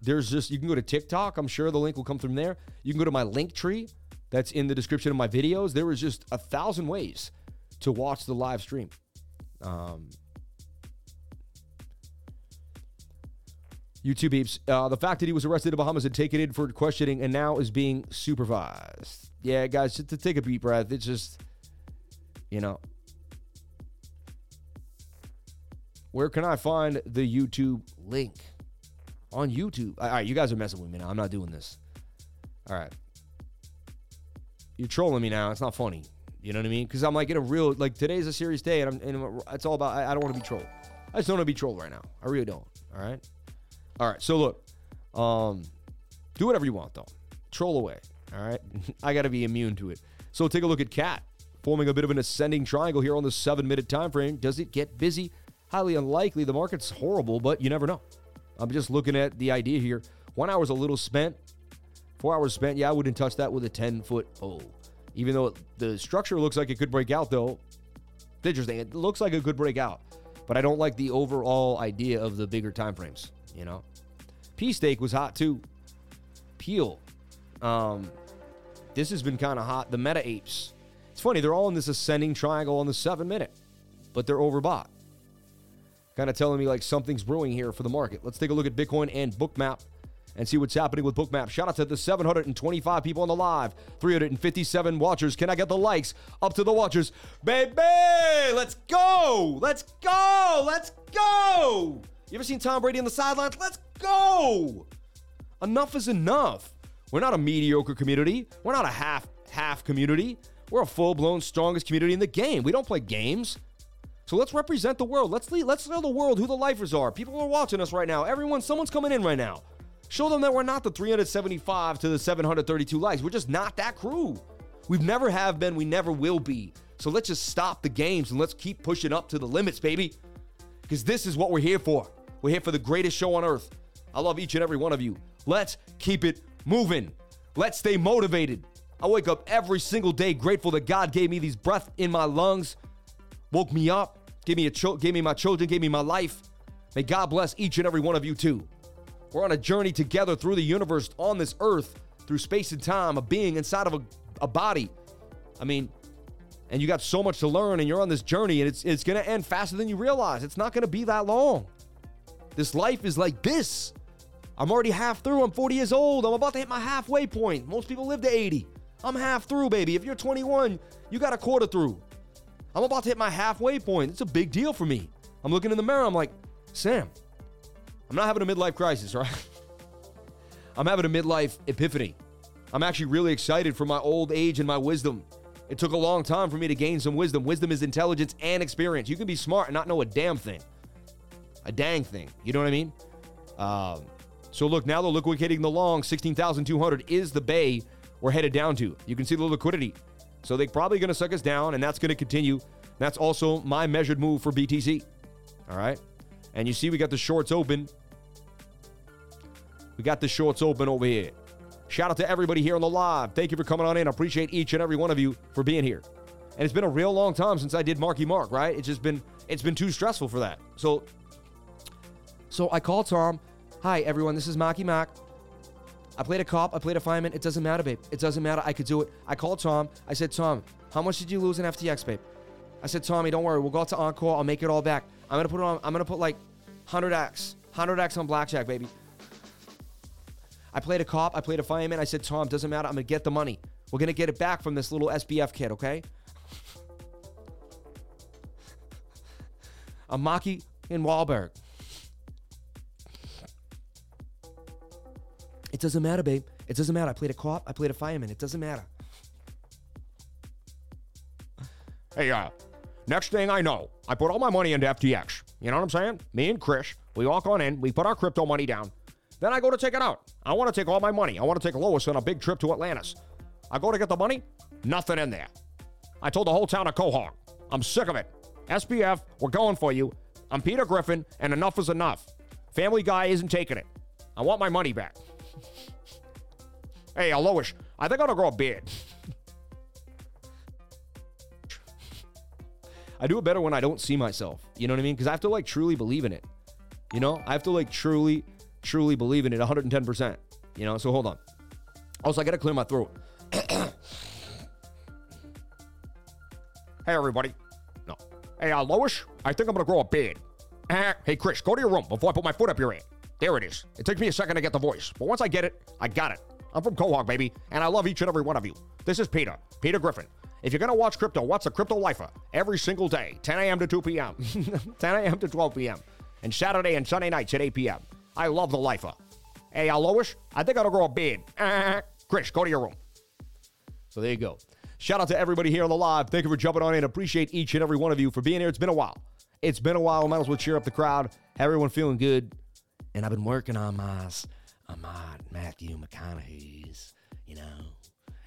There's just you can go to TikTok. I'm sure the link will come from there. You can go to my link tree that's in the description of my videos. There is just a thousand ways to watch the live stream. Um, YouTube beeps. Uh, the fact that he was arrested in Bahamas and taken in for questioning and now is being supervised. Yeah, guys, just to take a deep breath. It's just, you know. Where can I find the YouTube link? On YouTube. All right, you guys are messing with me now. I'm not doing this. All right. You're trolling me now. It's not funny. You know what I mean? Because I'm like in a real, like today's a serious day and, I'm, and it's all about, I, I don't want to be trolled. I just don't want to be trolled right now. I really don't. All right. All right. So look, um, do whatever you want though. Troll away. All right. I got to be immune to it. So take a look at Cat forming a bit of an ascending triangle here on the seven minute time frame. Does it get busy? Highly unlikely. The market's horrible, but you never know. I'm just looking at the idea here. One hour's a little spent. Four hours spent. Yeah, I wouldn't touch that with a 10 foot pole. Even though the structure looks like it could break out, though. Interesting. It looks like it could break out, but I don't like the overall idea of the bigger time frames. You know, pSTAKE was hot too. Peel. Um, this has been kind of hot. The meta apes. It's funny. They're all in this ascending triangle on the seven minute, but they're overbought. Kind of telling me like something's brewing here for the market. Let's take a look at Bitcoin and Bookmap and see what's happening with Bookmap. Shout out to the 725 people on the live, 357 watchers. Can I get the likes up to the watchers? Baby, let's go! Let's go! Let's go! You ever seen Tom Brady on the sidelines? Let's go! Enough is enough. We're not a mediocre community. We're not a half half community. We're a full-blown strongest community in the game. We don't play games. So let's represent the world. Let's lead, let's tell the world who the lifers are. People are watching us right now. Everyone, someone's coming in right now. Show them that we're not the 375 to the 732 likes. We're just not that crew. We've never have been, we never will be. So let's just stop the games and let's keep pushing up to the limits, baby. Because this is what we're here for. We're here for the greatest show on earth. I love each and every one of you. Let's keep it moving. Let's stay motivated. I wake up every single day grateful that God gave me these breath in my lungs, woke me up, gave me a cho- gave me my children, gave me my life. May God bless each and every one of you too. We're on a journey together through the universe on this earth, through space and time, a being inside of a, a body. I mean, and you got so much to learn, and you're on this journey, and it's, it's to end faster than you realize. It's not to be that long. This life is like this. I'm already half through. I'm 40 years old. I'm about to hit my halfway point. Most people live to 80. I'm half through, baby. If you're 21, you got a quarter through. I'm about to hit my halfway point. It's a big deal for me. I'm looking in the mirror. I'm like, Sam, I'm not having a midlife crisis, right? I'm having a midlife epiphany. I'm actually really excited for my old age and my wisdom. It took a long time for me to gain some wisdom. Wisdom is intelligence and experience. You can be smart and not know a damn thing a dang thing. You know what I mean? Um, so look, now they're liquidating the long. 16,200 is the bay we're headed down to. You can see the liquidity. So they're probably going to suck us down, and that's going to continue. That's also my measured move for BTC. All right. And you see, we got the shorts open. We got the shorts open over here. Shout out to everybody here on the live. Thank you for coming on in. I appreciate each and every one of you for being here. And it's been a real long time since I did Marky Mark, right? It's just been it's been too stressful for that. So So I called Tom. Hi, everyone. This is Maki Mac. I played a cop. I played a fireman. It doesn't matter, babe. It doesn't matter. I could do it. I called Tom. I said, Tom, how much did you lose in FTX, babe? I said, Tommy, don't worry. We'll go out to Encore. I'll make it all back. I'm gonna put it on. I'm gonna put like 100x, 100x on blackjack, baby. I played a cop. I played a fireman. I said, Tom, doesn't matter. I'm gonna get the money. We're gonna get it back from this little SBF kid, okay? I'm Maki in Wahlberg. It doesn't matter, babe. It doesn't matter. I played a cop. I played a fireman. It doesn't matter. Hey, uh, next thing I know, I put all my money into FTX. You know what I'm saying? Me and Chris, we walk on in, we put our crypto money down. Then I go to take it out. I want to take all my money. I want to take Lois on a big trip to Atlantis. I go to get the money, nothing in there. I told the whole town of Quahog, I'm sick of it. SBF, we're going for you. I'm Peter Griffin, and enough is enough. Family Guy isn't taking it. I want my money back. Hey, Lois, I think I'm gonna grow a beard. I do it better when I don't see myself. You know what I mean? Because I have to like truly believe in it. You know, I have to like truly, truly believe in it 110%. You know, so hold on. Also, I got to clear my throat. hey, everybody. No. Hey, uh, Lois, I think I'm to grow a beard. Uh, hey, Chris, go to your room before I put my foot up your ear. There it is. It took me a second to get the voice, but once I get it, I got it. I'm from Quahog, baby, and I love each and every one of you. This is Peter, Peter Griffin. If you're going to watch crypto, watch the Crypto Lifer every single day, 10 a.m. to 2 p.m., 10 a.m. to 12 p.m., and Saturday and Sunday nights at 8 p.m. I love the Lifer. Hey, Lois, I think going grow a beard. Chris, go to your room. So there you go. Shout out to everybody here on the live. Thank you for jumping on in. Appreciate each and every one of you for being here. It's been a while. It's been a while. Might as well cheer up the crowd. Everyone feeling good. And I've been working on my, on my Matthew McConaughey's, you know.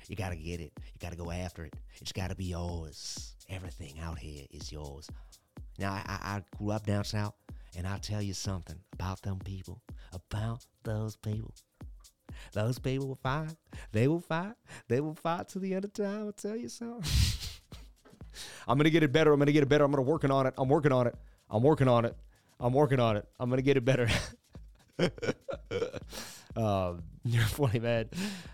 You got to get it. You got to go after it. It's got to be yours. Everything out here is yours. Now, I, I grew up down south, and I'll tell you something about them people, about those people. Those people will fight. They will fight. They will fight to the end of time. I'll tell you something. I'm gonna get it better. I'm gonna get it better. I'm gonna working on it. I'm working on it. I'm working on it. I'm working on it. I'm gonna get it better. uh, you're funny, man.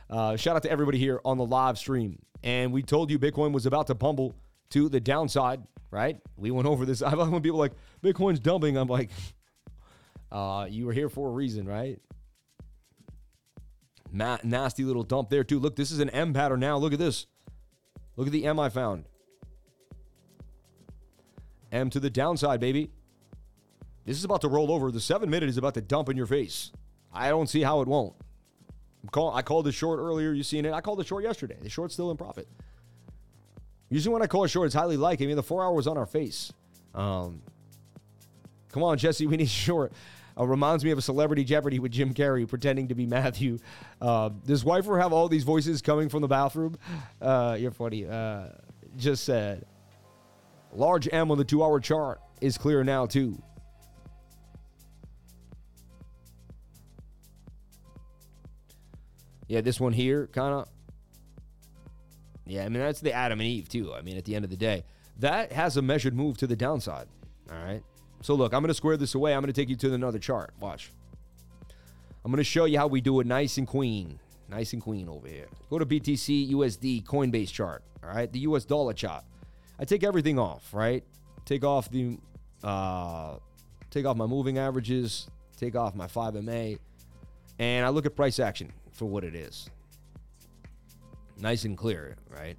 Uh, shout out to everybody here on the live stream. And we told you Bitcoin was about to pumble to the downside, right? We went over this. I love when people like Bitcoin's dumping. I'm like, uh, you were here for a reason, right? Ma- nasty little dump there too. Look, this is an M pattern now. Look at this. Look at the M I found. M to the downside, baby. This is about to roll over. The seven minute is about to dump in your face. I don't see how it won't. Call, I called the short earlier. You seen it? I called the short yesterday. The short's still in profit. Usually when I call a short, it's highly likely. I mean, the four hour was on our face. Um, come on, Jesse, we need short. Uh, reminds me of a celebrity Jeopardy with Jim Carrey pretending to be Matthew. Uh, does Lifer have all these voices coming from the bathroom? Uh, you're funny. Uh, just said. Large M on the two hour chart is clear now, too. Yeah, this one here, kind of. Yeah, I mean, that's the Adam and Eve, too. I mean, at the end of the day, that has a measured move to the downside. All right. So, look, I'm going to square this away. I'm going to take you to another chart. Watch. I'm going to show you how we do it nice and queen. Nice and queen over here. Go to BTC USD Coinbase chart. All right. The US dollar chart. I take everything off, right? Take off the, uh, take off my moving averages, take off my 5MA, and I look at price action for what it is. Nice and clear, right?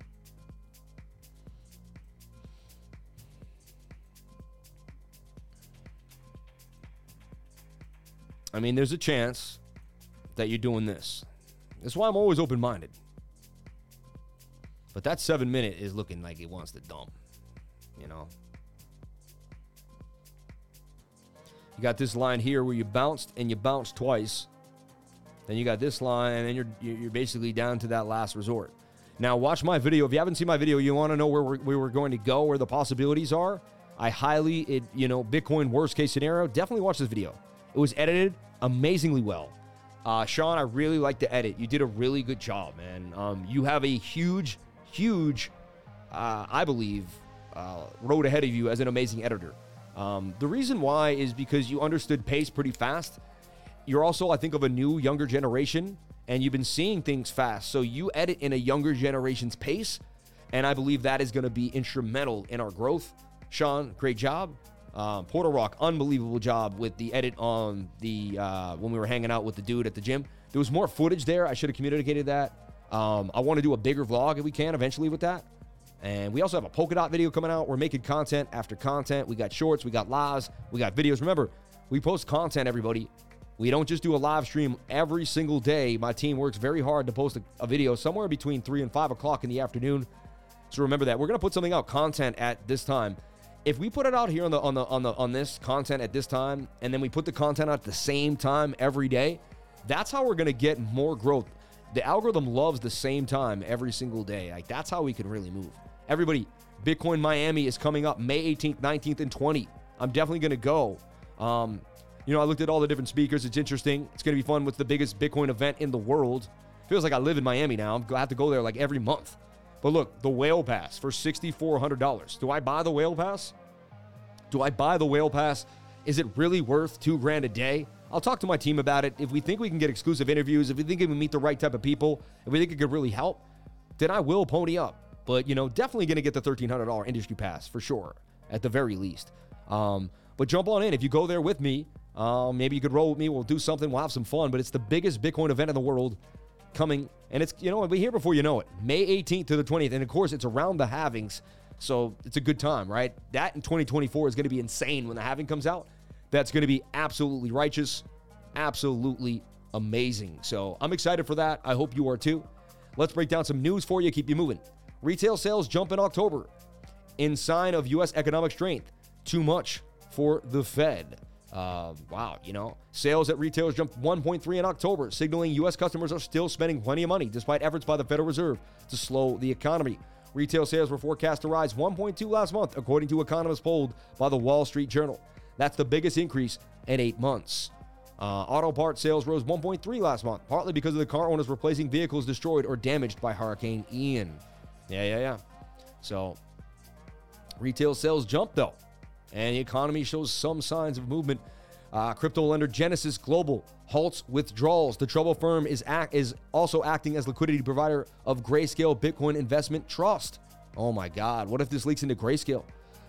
I mean, there's a chance that you're doing this. That's why I'm always open minded. But that seven minute is looking like it wants to dump, you know? You got this line here where you bounced and you bounced twice. Then you got this line, and then you're you're basically down to that last resort. Now, watch my video. If you haven't seen my video, you want to know where we're, we're going to go, where the possibilities are. I highly, it, you know, Bitcoin worst case scenario. Definitely watch this video. It was edited amazingly well. Uh, Sean, I really like the edit. You did a really good job, man. Um, you have a huge, huge, uh, I believe, uh, road ahead of you as an amazing editor. Um, the reason why is because you understood pace pretty fast. You're also, I think, of a new, younger generation, and you've been seeing things fast. So you edit in a younger generation's pace, and I believe that is going to be instrumental in our growth. Sean, great job. Um, Porter Rock, unbelievable job with the edit on the uh, when we were hanging out with the dude at the gym. There was more footage there. I should have communicated that. Um, I want to do a bigger vlog if we can eventually with that. And we also have a Polkadot video coming out. We're making content after content. We got shorts, we got lives, we got videos. Remember, we post content, everybody. We don't just do a live stream every single day. My team works very hard to post a, a video somewhere between 3 and 5 o'clock in the afternoon. So remember that. We're going to put something out content at this time. If we put it out here on the on the on the on this content at this time and then we put the content out at the same time every day, that's how we're to get more growth. The algorithm loves the same time every single day. Like that's how we can really move. Everybody, Bitcoin Miami is coming up May 18th, 19th, and 20th. I'm definitely to go. Um, you know, I looked at all the different speakers. It's interesting. It's going to be fun with the biggest Bitcoin event in the world. Feels like I live in Miami now. I have to go there like every month. But look, the whale pass for $6,400. Do I buy the whale pass? Do I buy the whale pass? Is it really worth two grand a day? I'll talk to my team about it. If we think we can get exclusive interviews, if we think we can meet the right type of people, if we think it could really help, then I will pony up. But, you know, definitely going to get the $1,300 industry pass for sure, at the very least. Um, but jump on in. If you go there with me, um, maybe you could roll with me. We'll do something. We'll have some fun. But it's the biggest Bitcoin event in the world coming. And it's, you know, we here before you know it. May 18th to the 20th. And of course, it's around the halvings. So it's a good time, right? That in 2024 is going to be insane when the halving comes out. That's going to be absolutely righteous, absolutely amazing. So I'm excited for that. I hope you are too. Let's break down some news for you, keep you moving. Retail sales jump in October in sign of U.S. economic strength. Too much for the Fed. Uh, wow, you know, sales at retailers jumped 1.3 in October, signaling U.S. customers are still spending plenty of money despite efforts by the Federal Reserve to slow the economy. Retail sales were forecast to rise 1.2 last month, according to economists polled by the Wall Street Journal. That's the biggest increase in eight months. Uh, auto part sales rose 1.3 last month, partly because of the car owners replacing vehicles destroyed or damaged by Hurricane Ian. Yeah, yeah, yeah. So retail sales jumped though, and the economy shows some signs of movement. Uh, crypto lender Genesis Global halts withdrawals. The trouble firm is act, is also acting as liquidity provider of Grayscale Bitcoin Investment Trust. Oh my God! What if this leaks into Grayscale?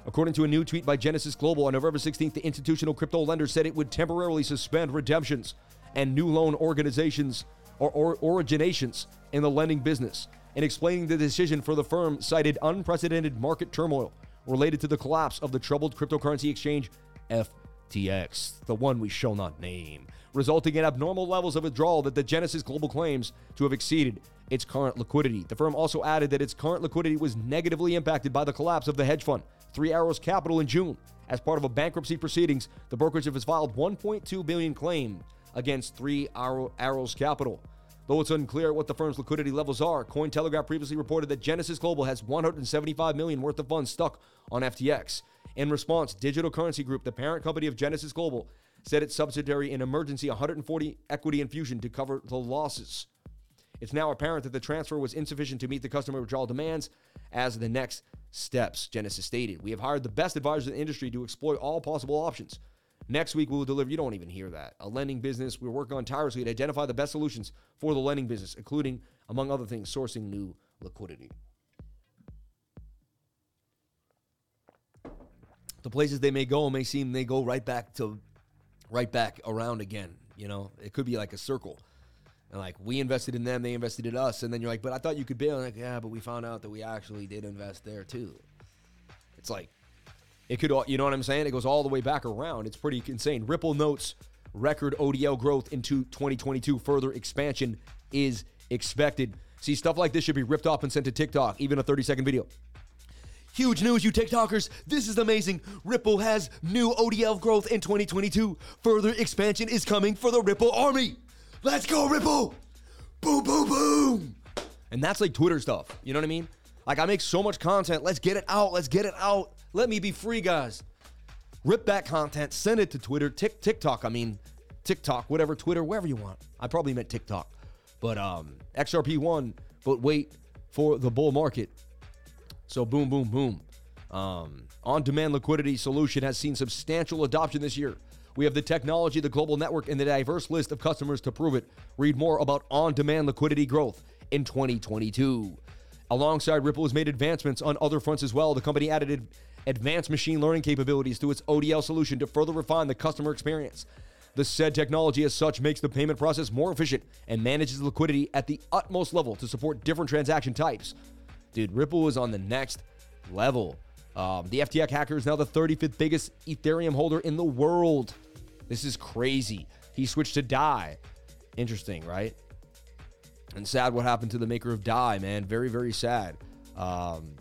According to a new tweet by Genesis Global on November 16th, the institutional crypto lender said it would temporarily suspend redemptions and new loan organizations or, or originations in the lending business in explaining the decision for the firm, cited unprecedented market turmoil related to the collapse of the troubled cryptocurrency exchange FTX, the one we shall not name, resulting in abnormal levels of withdrawal that the Genesis Global claims to have exceeded its current liquidity. The firm also added that its current liquidity was negatively impacted by the collapse of the hedge fund, Three Arrows Capital, in June. As part of a bankruptcy proceedings, the brokerage has filed 1.2 billion claim against Three Arrows Capital. Though it's unclear what the firm's liquidity levels are, Cointelegraph previously reported that Genesis Global has 175 million worth of funds stuck on FTX. In response, Digital Currency Group, the parent company of Genesis Global, said its subsidiary in emergency 140 equity infusion to cover the losses. It's now apparent that the transfer was insufficient to meet the customer withdrawal demands as the next steps, Genesis stated. We have hired the best advisors in the industry to exploit all possible options. Next week, we will deliver, you don't even hear that, a lending business. We're working on tirelessly to identify the best solutions for the lending business, including, among other things, sourcing new liquidity. The places they may go may seem they go right back to, right back around again. You know, it could be like a circle. And like we invested in them, they invested in us, and then you're like, but I thought you could bail. Like, yeah, but we found out that we actually did invest there too. It's like it could, you know what I'm saying? It goes all the way back around. It's pretty insane. Ripple notes record ODL growth into 2022. Further expansion is expected. See, stuff like this should be ripped off and sent to TikTok, even a 30 second video. Huge news, you TikTokers. This is amazing. Ripple has new ODL growth in 2022. Further expansion is coming for the Ripple Army. Let's go, Ripple! Boom, boom, boom! And that's like Twitter stuff. You know what I mean? Like, I make so much content. Let's get it out. Let's get it out. Let me be free, guys. Rip that content, send it to Twitter, Tik TikTok. I mean, TikTok, whatever, Twitter, wherever you want. I probably meant TikTok, but um, XRP one. But wait for the bull market. So boom, boom, boom. um, on demand liquidity solution has seen substantial adoption this year. We have the technology, the global network, and the diverse list of customers to prove it. Read more about on demand liquidity growth in 2022. Alongside Ripple has made advancements on other fronts as well. The company added advanced machine learning capabilities through its ODL solution to further refine the customer experience. The said technology, as such, makes the payment process more efficient and manages liquidity at the utmost level to support different transaction types. Dude, Ripple is on the next level. Um, the FTX hacker is now the 35th biggest Ethereum holder in the world. This is crazy. He switched to DAI. Interesting, right? And sad what happened to the maker of DAI, man. Very, very sad. Um,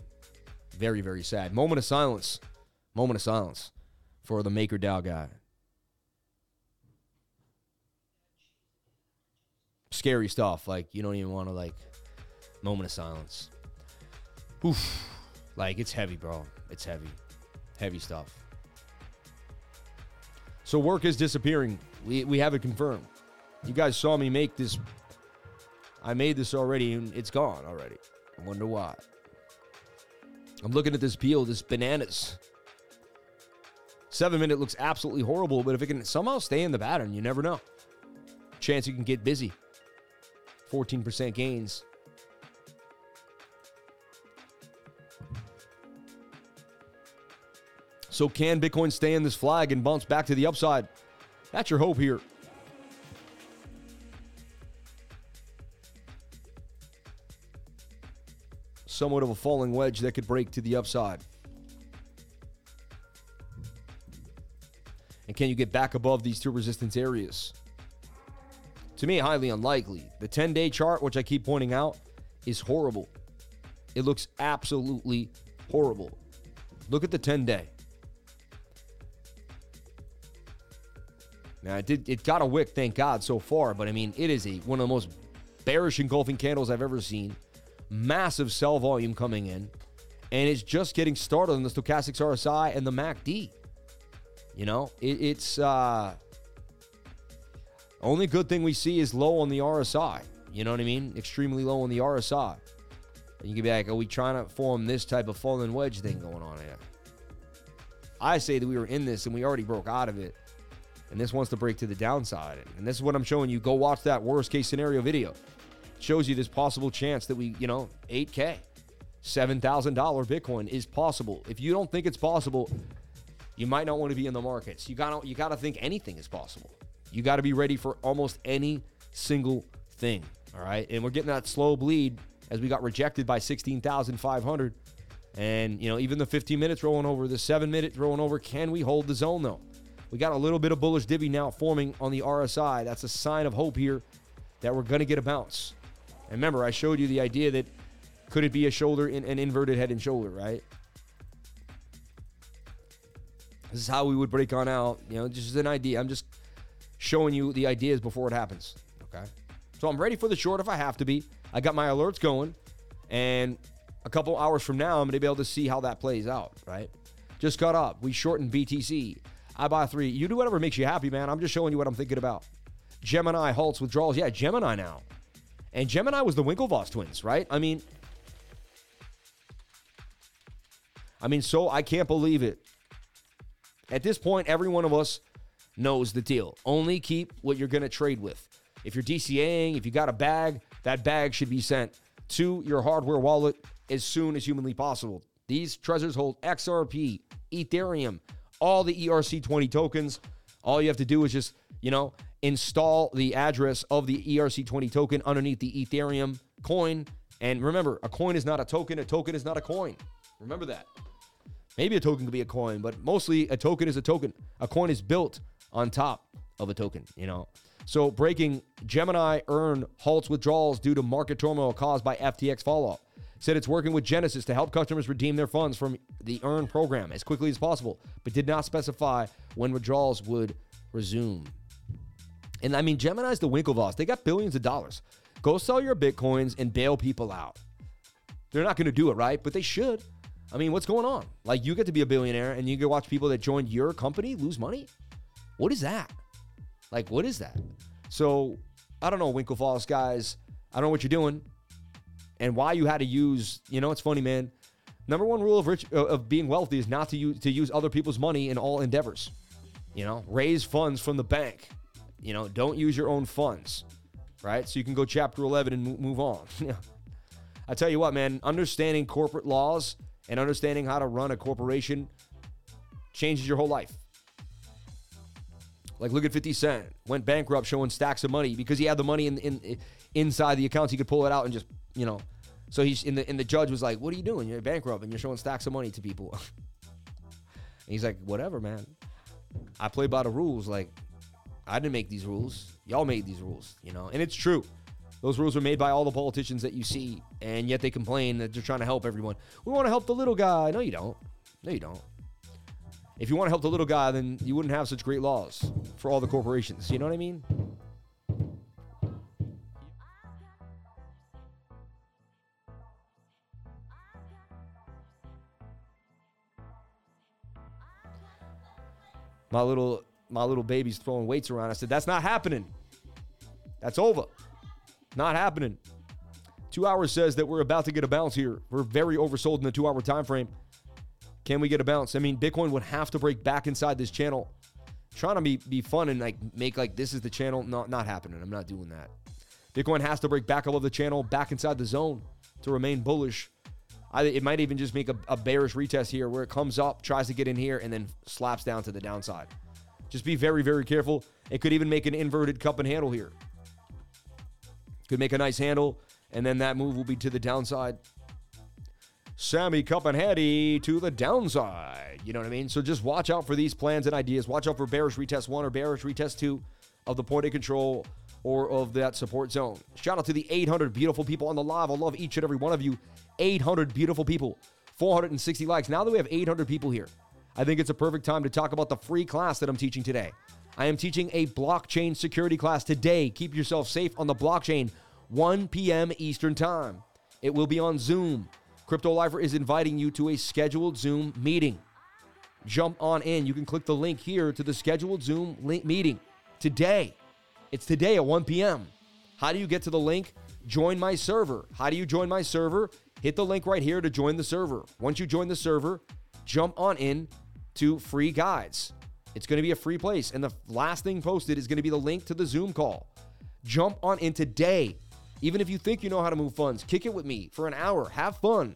very, very sad. Moment of silence. Moment of silence for the MakerDAO guy. Scary stuff. Like, you don't even want to, like, moment of silence. Oof. Like, it's heavy, bro. It's heavy. Heavy stuff. So work is disappearing. We, we have it confirmed. You guys saw me make this. I made this already and it's gone already. I wonder why. I'm looking at this peel, this bananas. Seven minute looks absolutely horrible, but if it can somehow stay in the pattern, you never know. Chance you can get busy. 14% gains. So, can Bitcoin stay in this flag and bounce back to the upside? That's your hope here. Somewhat of a falling wedge that could break to the upside. And can you get back above these two resistance areas? To me, highly unlikely. The 10 day chart, which I keep pointing out, is horrible. It looks absolutely horrible. Look at the 10 day. Now it did it got a wick, thank God, so far. But I mean, it is a one of the most bearish engulfing candles I've ever seen. Massive sell volume coming in, and it's just getting started on the stochastics RSI and the MACD. You know, it, it's uh, only good thing we see is low on the RSI. You know what I mean? Extremely low on the RSI. And you can be like, are we trying to form this type of fallen wedge thing going on here? I say that we were in this and we already broke out of it and this wants to break to the downside. And this is what I'm showing you. Go watch that worst case scenario video. Shows you this possible chance that we, you know, 8K, $7,000 Bitcoin is possible. If you don't think it's possible, you might not want to be in the markets. You got to you got to think anything is possible. You got to be ready for almost any single thing, all right? And we're getting that slow bleed as we got rejected by 16,500 and, you know, even the 15 minutes rolling over, the 7 minute rolling over, can we hold the zone though? We got a little bit of bullish divvy now forming on the RSI. That's a sign of hope here that we're going to get a bounce. And remember, I showed you the idea that could it be a shoulder in an inverted head and shoulder, right? This is how we would break on out. You know, just an idea. I'm just showing you the ideas before it happens. Okay. So I'm ready for the short if I have to be. I got my alerts going. And a couple hours from now, I'm going to be able to see how that plays out, right? Just got up. We shortened BTC. I buy three. You do whatever makes you happy, man. I'm just showing you what I'm thinking about. Gemini halts withdrawals. Yeah, Gemini now. And Gemini was the Winklevoss twins, right? I mean, I mean, so I can't believe it. At this point, every one of us knows the deal. Only keep what you're going to trade with. If you're DCAing, if you got a bag, that bag should be sent to your hardware wallet as soon as humanly possible. These Trezors hold XRP, Ethereum, all the ERC20 tokens. All you have to do is just, you know, install the address of the ERC20 token underneath the Ethereum coin. And remember, a coin is not a token, a token is not a coin. Remember that. Maybe a token could be a coin, but mostly a token is a token. A coin is built on top of a token, you know. So breaking Gemini earn halts withdrawals due to market turmoil caused by FTX fallout said it's working with Genesis to help customers redeem their funds from the Earn program as quickly as possible, but did not specify when withdrawals would resume. And I mean, Gemini's the Winklevoss. They got billions of dollars. Go sell your Bitcoins and bail people out. They're not going to do it, right? But they should. I mean, what's going on? Like, you get to be a billionaire and you get watch people that joined your company lose money? What is that? Like, what is that? So, I don't know, Winklevoss guys. I don't know what you're doing and why you had to use, you know, it's funny, man. Number one rule of rich uh, of being wealthy is not to use to use other people's money in all endeavors. You know, raise funds from the bank. You know, don't use your own funds, right? So you can go chapter 11 and move on. I tell you what, man, understanding corporate laws and understanding how to run a corporation changes your whole life. Like look at 50 Cent, went bankrupt showing stacks of money because he had the money in, in inside the accounts. He could pull it out and just, you know. So he's in the and the judge was like, "What are you doing? You're bankrupt and you're showing stacks of money to people." and he's like, "Whatever, man. I play by the rules. Like I didn't make these rules. Y'all made these rules, you know." And it's true. Those rules were made by all the politicians that you see, and yet they complain that they're trying to help everyone. We want to help the little guy. No, you don't. No, you don't. If you want to help the little guy, then you wouldn't have such great laws for all the corporations. You know what I mean? My little my little baby's throwing weights around. I said, "That's not happening. That's over. Not happening." Two hours says that we're about to get a bounce here. We're very oversold in the two-hour time frame. Can we get a bounce? I mean, Bitcoin would have to break back inside this channel. Trying to be, be fun and like make like this is the channel. Not not happening. I'm not doing that. Bitcoin has to break back above the channel, back inside the zone to remain bullish. I, it might even just make a, a bearish retest here where it comes up, tries to get in here, and then slaps down to the downside. Just be very, very careful. It could even make an inverted cup and handle here. Could make a nice handle, and then that move will be to the downside. Sammy Cup and Hattie to the downside. You know what I mean? So just watch out for these plans and ideas. Watch out for bearish retest one or bearish retest two of the point of control or of that support zone. Shout out to the 800 beautiful people on the live. I love each and every one of you. 800 beautiful people. 460 likes. Now that we have 800 people here, I think it's a perfect time to talk about the free class that I'm teaching today. I am teaching a blockchain security class today. Keep yourself safe on the blockchain, 1 p.m. Eastern Time. It will be on Zoom. Crypto Lifer is inviting you to a scheduled Zoom meeting. Jump on in. You can click the link here to the scheduled Zoom meeting today. It's today at 1 p.m. How do you get to the link? Join my server. How do you join my server? Hit the link right here to join the server. Once you join the server, jump on in to free guides. It's going to be a free place. And the last thing posted is going to be the link to the Zoom call. Jump on in today even if you think you know how to move funds, kick it with me for an hour. Have fun.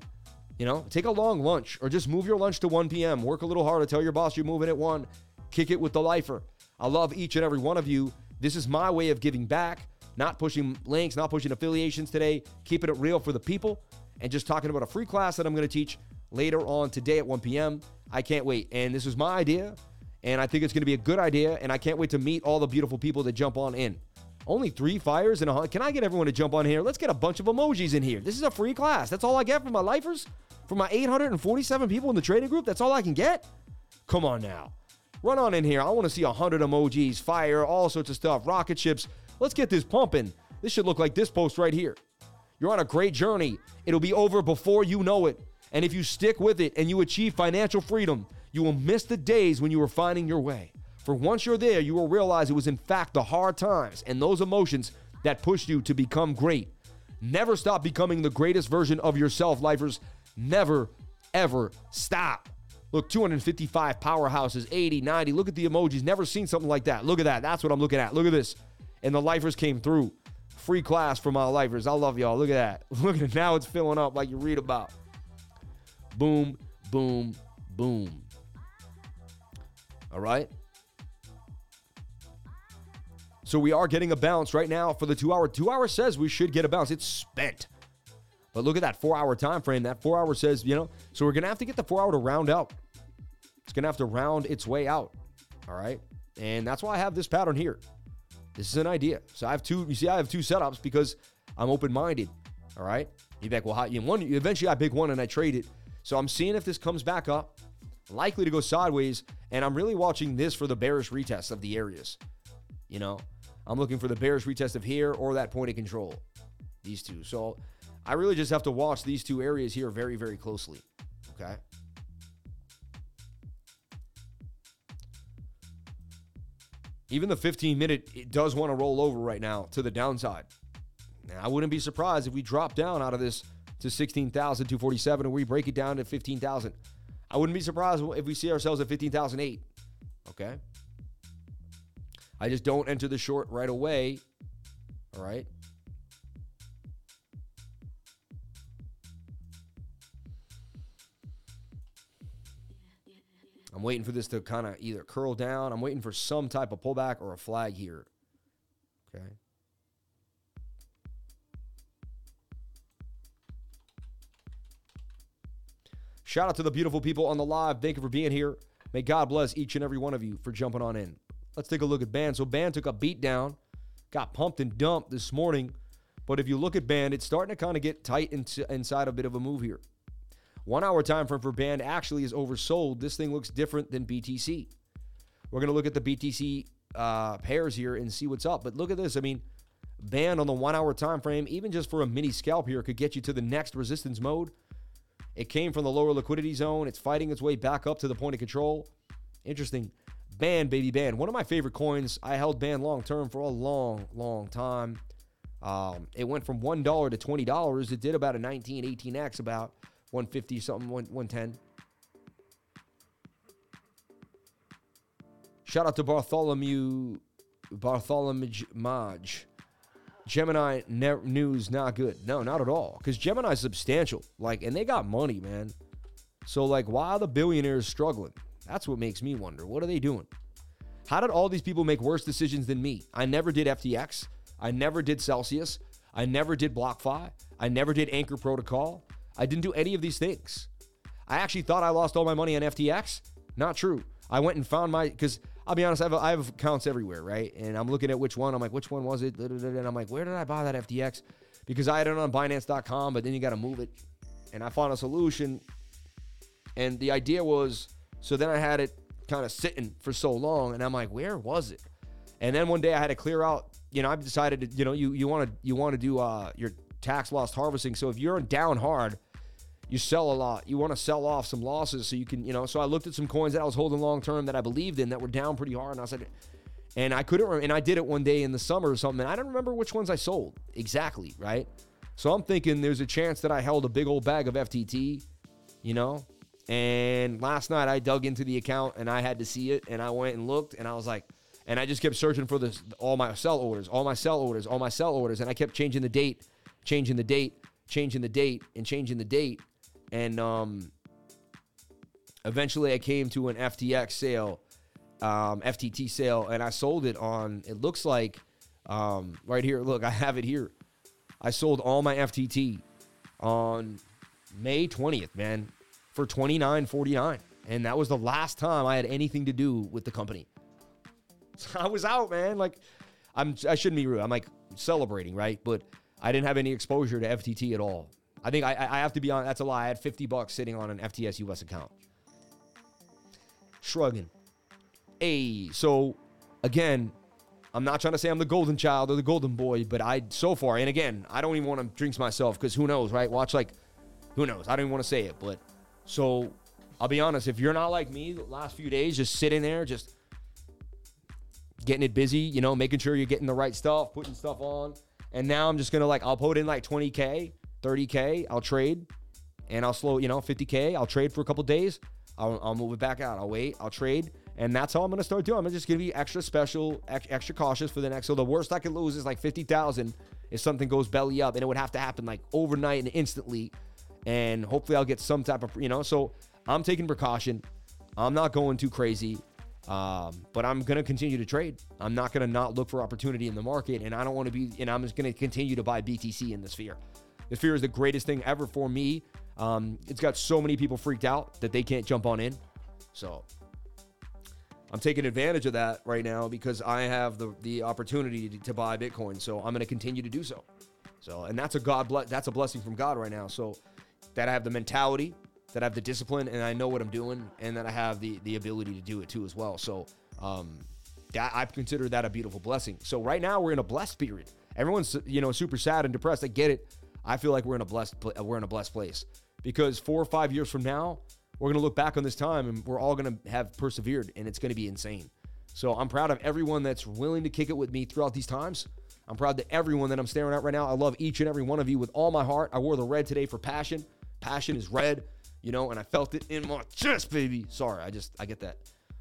You know, take a long lunch or just move your lunch to 1 p.m. Work a little harder. Tell your boss you're moving at 1. Kick it with the lifer. I love each and every one of you. This is my way of giving back, not pushing links, not pushing affiliations today, keeping it real for the people, and just talking about a free class that I'm going to teach later on today at 1 p.m. I can't wait. And this is my idea, and I think it's going to be a good idea, and I can't wait to meet all the beautiful people that jump on in. Only three fires and a Can I get everyone to jump on here? Let's get a bunch of emojis in here. This is a free class. That's all I get from my lifers? For my 847 people in the trading group? That's all I can get? Come on now. Run on in here. I want to see 100 emojis, fire, all sorts of stuff, rocket ships. Let's get this pumping. This should look like this post right here. You're on a great journey. It'll be over before you know it. And if you stick with it and you achieve financial freedom, you will miss the days when you were finding your way. For once you're there, you will realize it was in fact the hard times and those emotions that pushed you to become great. Never stop becoming the greatest version of yourself, lifers. Never, ever stop. Look, 255 powerhouses, 80, 90. Look at the emojis. Never seen something like that. Look at that. That's what I'm looking at. Look at this. And the lifers came through. Free class for my lifers. I love y'all. Look at that. Look at it. Now it's filling up like you read about. Boom, boom, boom. All right? So we are getting a bounce right now for the two hour. Two hour says we should get a bounce. It's spent. But look at that four hour time frame. That four hour says, you know, so we're going to have to get the four hour to round out. It's going to have to round its way out. All right. And that's why I have this pattern here. This is an idea. So I have two, you see, I have two setups because I'm open minded. All right. You back, well, how, you one, eventually I pick one and I trade it. So I'm seeing if this comes back up, likely to go sideways. And I'm really watching this for the bearish retest of the areas. You know, I'm looking for the bearish retest of here or that point of control. These two. So I really just have to watch these two areas here very, very closely. Okay. Even the 15 minute, it does want to roll over right now to the downside. I wouldn't be surprised if we drop down out of this to 16,247 and we break it down to 15,000. I wouldn't be surprised if we see ourselves at 15,008. Okay? I just don't enter the short right away. All right? I'm waiting for this to kind of either curl down. I'm waiting for some type of pullback or a flag here. Okay. Shout out to the beautiful people on the live. Thank you for being here. May God bless each and every one of you for jumping on in. Let's take a look at Band. So Band took a beat down, got pumped and dumped this morning. But if you look at Band, it's starting to kind of get tight inside a bit of a move here. One hour time frame for Band actually is oversold. This thing looks different than BTC. We're going to look at the BTC uh, pairs here and see what's up. But look at this. I mean, Band on the one hour time frame, even just for a mini scalp here, could get you to the next resistance mode. It came from the lower liquidity zone. It's fighting its way back up to the point of control. Interesting. Band, baby, band. One of my favorite coins. I held band long term for a long, long time. Um, it went from $1 to $20. It did about a 19, 18x, about 150 something, 110. Shout out to Bartholomew Bartholomew Maj. Gemini ne- news not good. No, not at all. Because Gemini's substantial. Like, and they got money, man. So, like, why are the billionaires struggling? That's what makes me wonder. What are they doing? How did all these people make worse decisions than me? I never did FTX. I never did Celsius. I never did BlockFi. I never did Anchor Protocol. I didn't do any of these things. I actually thought I lost all my money on FTX. Not true. I went and found my because I'll be honest, I have, I have accounts everywhere, right? And I'm looking at which one. I'm like, which one was it? And I'm like, where did I buy that FTX? Because I had it on Binance.com, but then you got to move it. And I found a solution. And the idea was, so then I had it kind of sitting for so long, and I'm like, where was it? And then one day I had to clear out. You know, I've decided to, you know, you you want to you want to do uh, your tax loss harvesting. So if you're down hard, you sell a lot. You want to sell off some losses so you can, you know. So I looked at some coins that I was holding long term that I believed in that were down pretty hard, and I said, and I couldn't, and I did it one day in the summer or something. I don't remember which ones I sold exactly, right? So I'm thinking there's a chance that I held a big old bag of FTT, you know. And last night I dug into the account and I had to see it, and I went and looked, and I was like, and I just kept searching for this, all my sell orders, all my sell orders, all my sell orders, and I kept changing the date changing the date, changing the date, and changing the date. And um, eventually I came to an FTX sale, um, FTT sale, and I sold it on, it looks like um, right here. Look, I have it here. I sold all my FTT on May 20th, man, for 29.49. And that was the last time I had anything to do with the company. So I was out, man. Like, I'm I shouldn't be rude. I'm like celebrating, right? But I didn't have any exposure to FTT at all. I think I, I have to be on. That's a lie. I had 50 bucks sitting on an FTX US account. Shrugging. Hey, so again, I'm not trying to say I'm the golden child or the golden boy, but I so far, and again, I don't even want to drinks myself because who knows, right? Watch like, who knows? I don't even want to say it, but so I'll be honest. If you're not like me, the last few days, just sitting there, just getting it busy, you know, making sure you're getting the right stuff, putting stuff on and now I'm just gonna like I'll put in like 20k, 30k. I'll trade, and I'll slow you know 50k. I'll trade for a couple days. I'll, I'll move it back out. I'll wait. I'll trade, and that's how I'm gonna start doing. I'm just gonna be extra special, extra cautious for the next. So the worst I could lose is like 50,000 if something goes belly up, and it would have to happen like overnight and instantly. And hopefully I'll get some type of you know. So I'm taking precaution. I'm not going too crazy. Um, but I'm going to continue to trade. I'm not going to not look for opportunity in the market, and I don't want to be. And I'm just going to continue to buy BTC in the sphere. The fear is the greatest thing ever for me. Um, it's got so many people freaked out that they can't jump on in. So I'm taking advantage of that right now because I have the the opportunity to, to buy Bitcoin. So I'm going to continue to do so. So and that's a God bless, that's a blessing from God right now. So that I have the mentality that I have the discipline and I know what I'm doing and that I have the the ability to do it too as well. So um, that I consider that a beautiful blessing. So right now we're in a blessed period. Everyone's you know super sad and depressed. I get it. I feel like we're in a blessed we're in a blessed place because four or five years from now we're gonna look back on this time and we're all gonna have persevered and it's gonna be insane. So I'm proud of everyone that's willing to kick it with me throughout these times. I'm proud that everyone that I'm staring at right now. I love each and every one of you with all my heart. I wore the red today for passion. Passion is red, you know, and I felt it in my chest, baby. Sorry, I just I get that.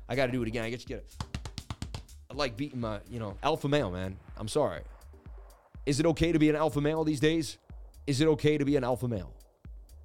I got to do it again. I get to get it. I like beating my, you know, alpha male, man. I'm sorry. Is it okay to be an alpha male these days? Is it okay to be an alpha male?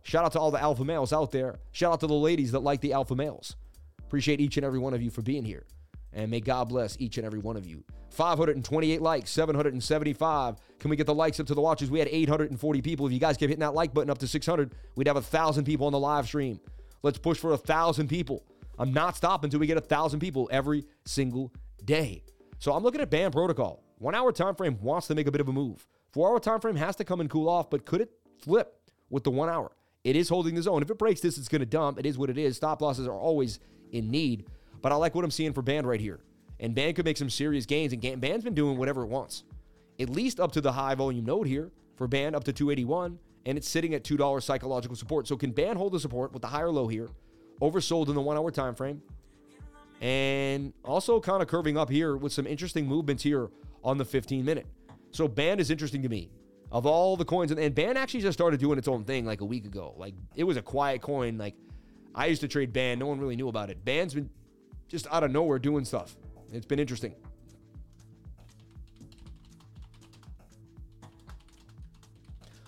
Shout out to all the alpha males out there. Shout out to the ladies that like the alpha males. Appreciate each and every one of you for being here. And may God bless each and every one of you. 528 likes, 775. Can we get the likes up to the watches? We had 840 people. If you guys keep hitting that like button up to 600, we'd have a thousand people on the live stream. Let's push for a thousand people. I'm not stopping until we get a thousand people every single day. So I'm looking at band protocol. One hour time frame wants to make a bit of a move. Four hour time frame has to come and cool off, but could it flip with the one hour? It is holding the zone. If it breaks this, it's going to dump. It is what it is. Stop losses are always in need. But I like what I'm seeing for Band right here. And Band could make some serious gains. And Band's been doing whatever it wants. At least up to the high volume node here for Band up to 281. And it's sitting at $2 psychological support. So can Band hold the support with the higher low here? Oversold in the one hour time frame. And also kind of curving up here with some interesting movements here on the 15 minute. So Band is interesting to me. Of all the coins, and Band actually just started doing its own thing like a week ago. Like it was a quiet coin. Like I used to trade Band. No one really knew about it. Band's been just out of nowhere doing stuff. It's been interesting.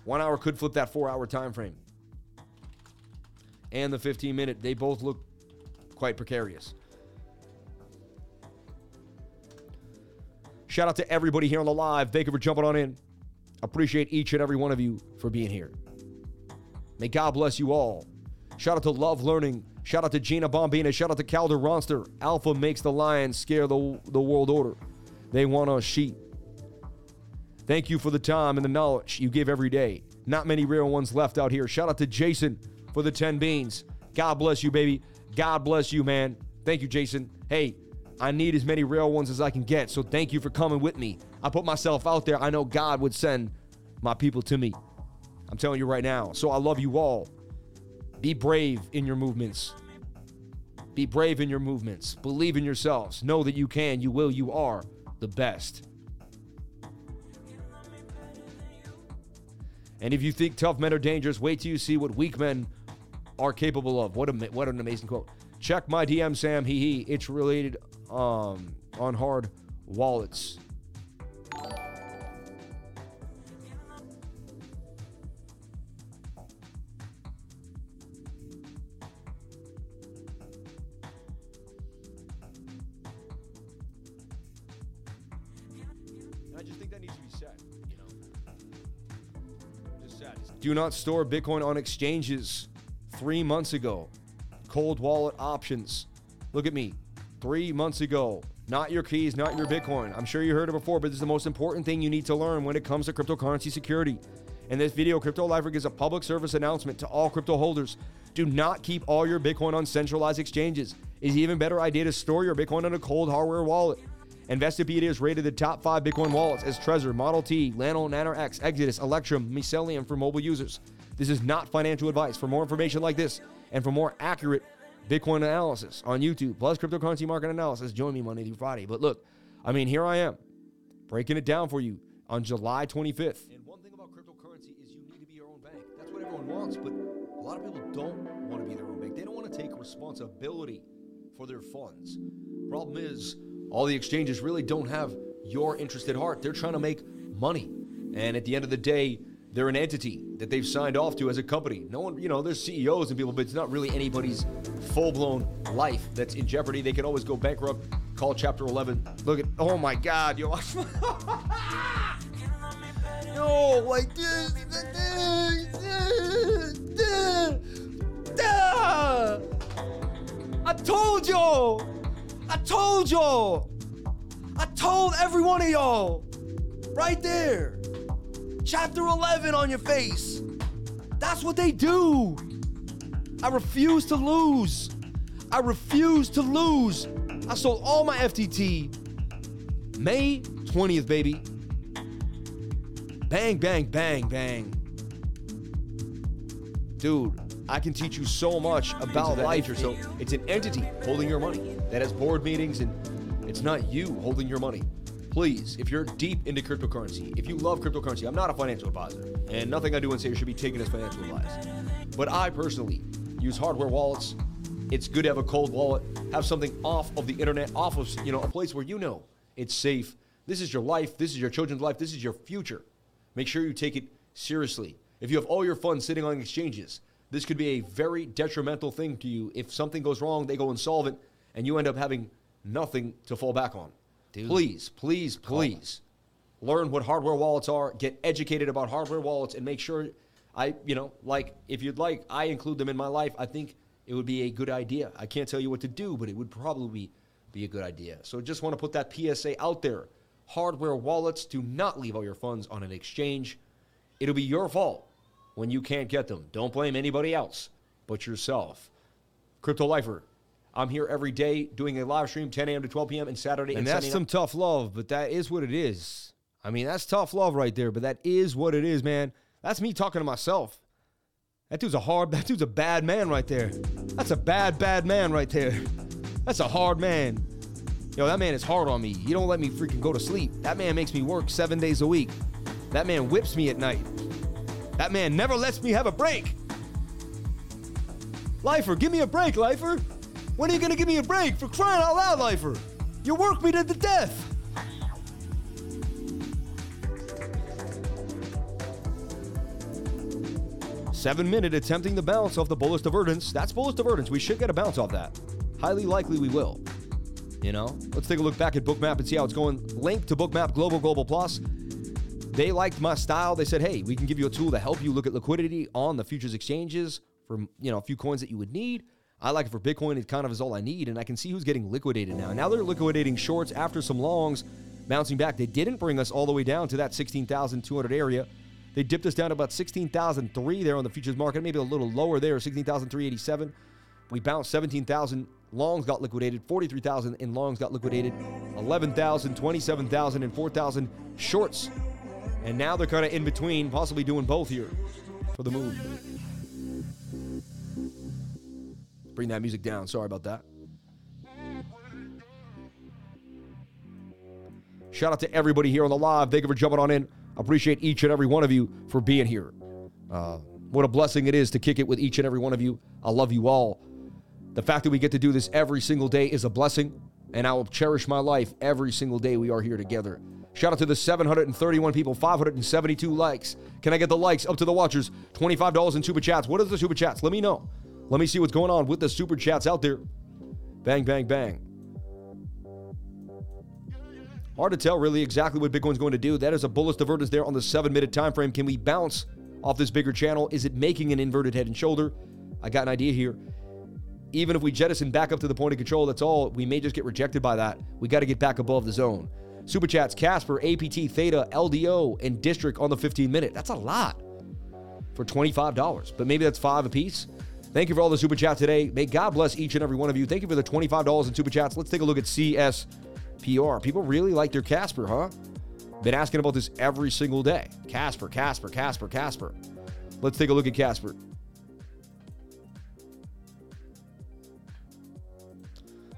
One hour could flip that four hour time frame. And the 15 minute, they both look quite precarious. Shout out to everybody here on the live. Thank you for jumping on in. Appreciate each and every one of you for being here. May God bless you all. Shout out to Love Learning. Shout out to Gina Bombina. Shout out to Calder Ronster. Alpha makes the Lions scare the, the world order. They want us sheep. Thank you for the time and the knowledge you give every day. Not many real ones left out here. Shout out to Jason for the 10 beans. God bless you, baby. God bless you, man. Thank you, Jason. Hey, I need as many real ones as I can get. So thank you for coming with me. I put myself out there. I know God would send my people to me. I'm telling you right now. So I love you all. Be brave in your movements. Be brave in your movements. Believe in yourselves. Know that you can, you will, you are the best. And if you think tough men are dangerous, wait till you see what weak men are capable of. What a what an amazing quote. Check my DM, Sam. Hee hee. It's related um, on hard wallets. I just think that needs to be said, you know. Just said. Do not store Bitcoin on exchanges. Three months ago, cold wallet options. Look at me. Three months ago, not your keys, not your Bitcoin. I'm sure you heard it before, but this is the most important thing you need to learn when it comes to cryptocurrency security. In this video, Crypto Lifer gives a public service announcement to all crypto holders. Do not keep all your Bitcoin on centralized exchanges. It's an even better idea to store your Bitcoin on a cold hardware wallet. Investopedia has rated the top five Bitcoin wallets as Trezor, Model T, Nano, Nano X, Exodus, Electrum, Mycelium for mobile users. This is not financial advice. For more information like this and for more accurate Bitcoin analysis on YouTube, plus cryptocurrency market analysis, join me Monday through Friday. But look, I mean, here I am breaking it down for you on July 25th. And one thing about cryptocurrency is you need to be your own bank. That's what everyone wants, but a lot of people don't want to be their own bank. They don't want to take responsibility for their funds. Problem is, all the exchanges really don't have your interest at heart. They're trying to make money. And at the end of the day, they're an entity that they've signed off to as a company. No one, you know, there's CEOs and people, but it's not really anybody's full blown life that's in jeopardy. They can always go bankrupt. Call Chapter 11. Look at, oh my God, yo. no, like this. I told y'all. I told y'all. I told every one of y'all. Right there. Chapter 11 on your face. That's what they do. I refuse to lose. I refuse to lose. I sold all my FTT May 20th, baby. Bang, bang, bang, bang. Dude, I can teach you so much about life. So it's an entity holding your money that has board meetings and It's not you holding your money. Please, if you're deep into cryptocurrency, if you love cryptocurrency, I'm not a financial advisor, and nothing I do and say should be taken as financial advice. But I personally use hardware wallets. It's good to have a cold wallet, have something off of the internet, off of you know a place where you know it's safe. This is your life. This is your children's life. This is your future. Make sure you take it seriously. If you have all your funds sitting on exchanges, this could be a very detrimental thing to you. If something goes wrong, they go insolvent, and you end up having nothing to fall back on. Dude. Please, please, please learn what hardware wallets are, get educated about hardware wallets, and make sure I, you know, like if you'd like, I include them in my life. I think it would be a good idea. I can't tell you what to do, but it would probably be a good idea. So just want to put that PSA out there. Hardware wallets do not leave all your funds on an exchange. It'll be your fault when you can't get them. Don't blame anybody else but yourself. Crypto Lifer, I'm here every day doing a live stream 10 a.m. to 12 p.m. and Saturday and, And that's some tough love, but that is what it is. I mean, that's tough love right there, but that is what it is, man. That's me talking to myself. That dude's a hard, that dude's a bad man right there. That's a bad, bad man right there. That's a hard man. Yo, that man is hard on me. He don't let me freaking go to sleep. That man makes me work seven days a week. That man whips me at night. That man never lets me have a break. Lifer, give me a break, Lifer. When are you gonna give me a break? For crying out loud, Lifer. You work me to the death. Seven minute attempting the bounce off the bullish Divergence. That's bullish Divergence. We should get a bounce off that. Highly likely we will. You know, let's take a look back at Bookmap and see how it's going. Link to Bookmap Global Global Plus. They liked my style. They said, "Hey, we can give you a tool to help you look at liquidity on the futures exchanges for you know a few coins that you would need." I like it for Bitcoin. It kind of is all I need, and I can see who's getting liquidated now. Now they're liquidating shorts after some longs, bouncing back. They didn't bring us all the way down to that 16,200 area. They dipped us down to about 16,003 there on the futures market, maybe a little lower there, 16,387. We bounced 17,000. Longs got liquidated. 43,000 in longs got liquidated. 11,000, 27,000, and 4,000 shorts. And now they're kind of in between, possibly doing both here for the move. Bring that music down. Sorry about that. Shout out to everybody here on the live. Thank you for jumping on in. Appreciate each and every one of you for being here. Uh, what a blessing it is to kick it with each and every one of you. I love you all. The fact that we get to do this every single day is a blessing, and I will cherish my life every single day we are here together. Shout out to the 731 people, 572 likes. Can I get the likes up to the watchers? $25 in super chats. What are the super chats? Let me know. Let me see what's going on with the super chats out there. Bang, bang, bang. Hard to tell really exactly what Bitcoin's going to do. That is a bullish divergence there on the seven minute time frame. Can we bounce off this bigger channel? Is it making an inverted head and shoulder? I got an idea here. Even if we jettison back up to the point of control, that's all. We may just get rejected by that. We got to get back above the zone. Super chats, Casper, APT, Theta, LDO, and District on the 15 minute. That's a lot for $25, but maybe that's five apiece. Thank you for all the super chat today. May God bless each and every one of you. Thank you for the $25 in super chats. Let's take a look at CSPR. People really like their Casper, huh? Been asking about this every single day. Casper, Casper, Casper, Casper. Let's take a look at Casper.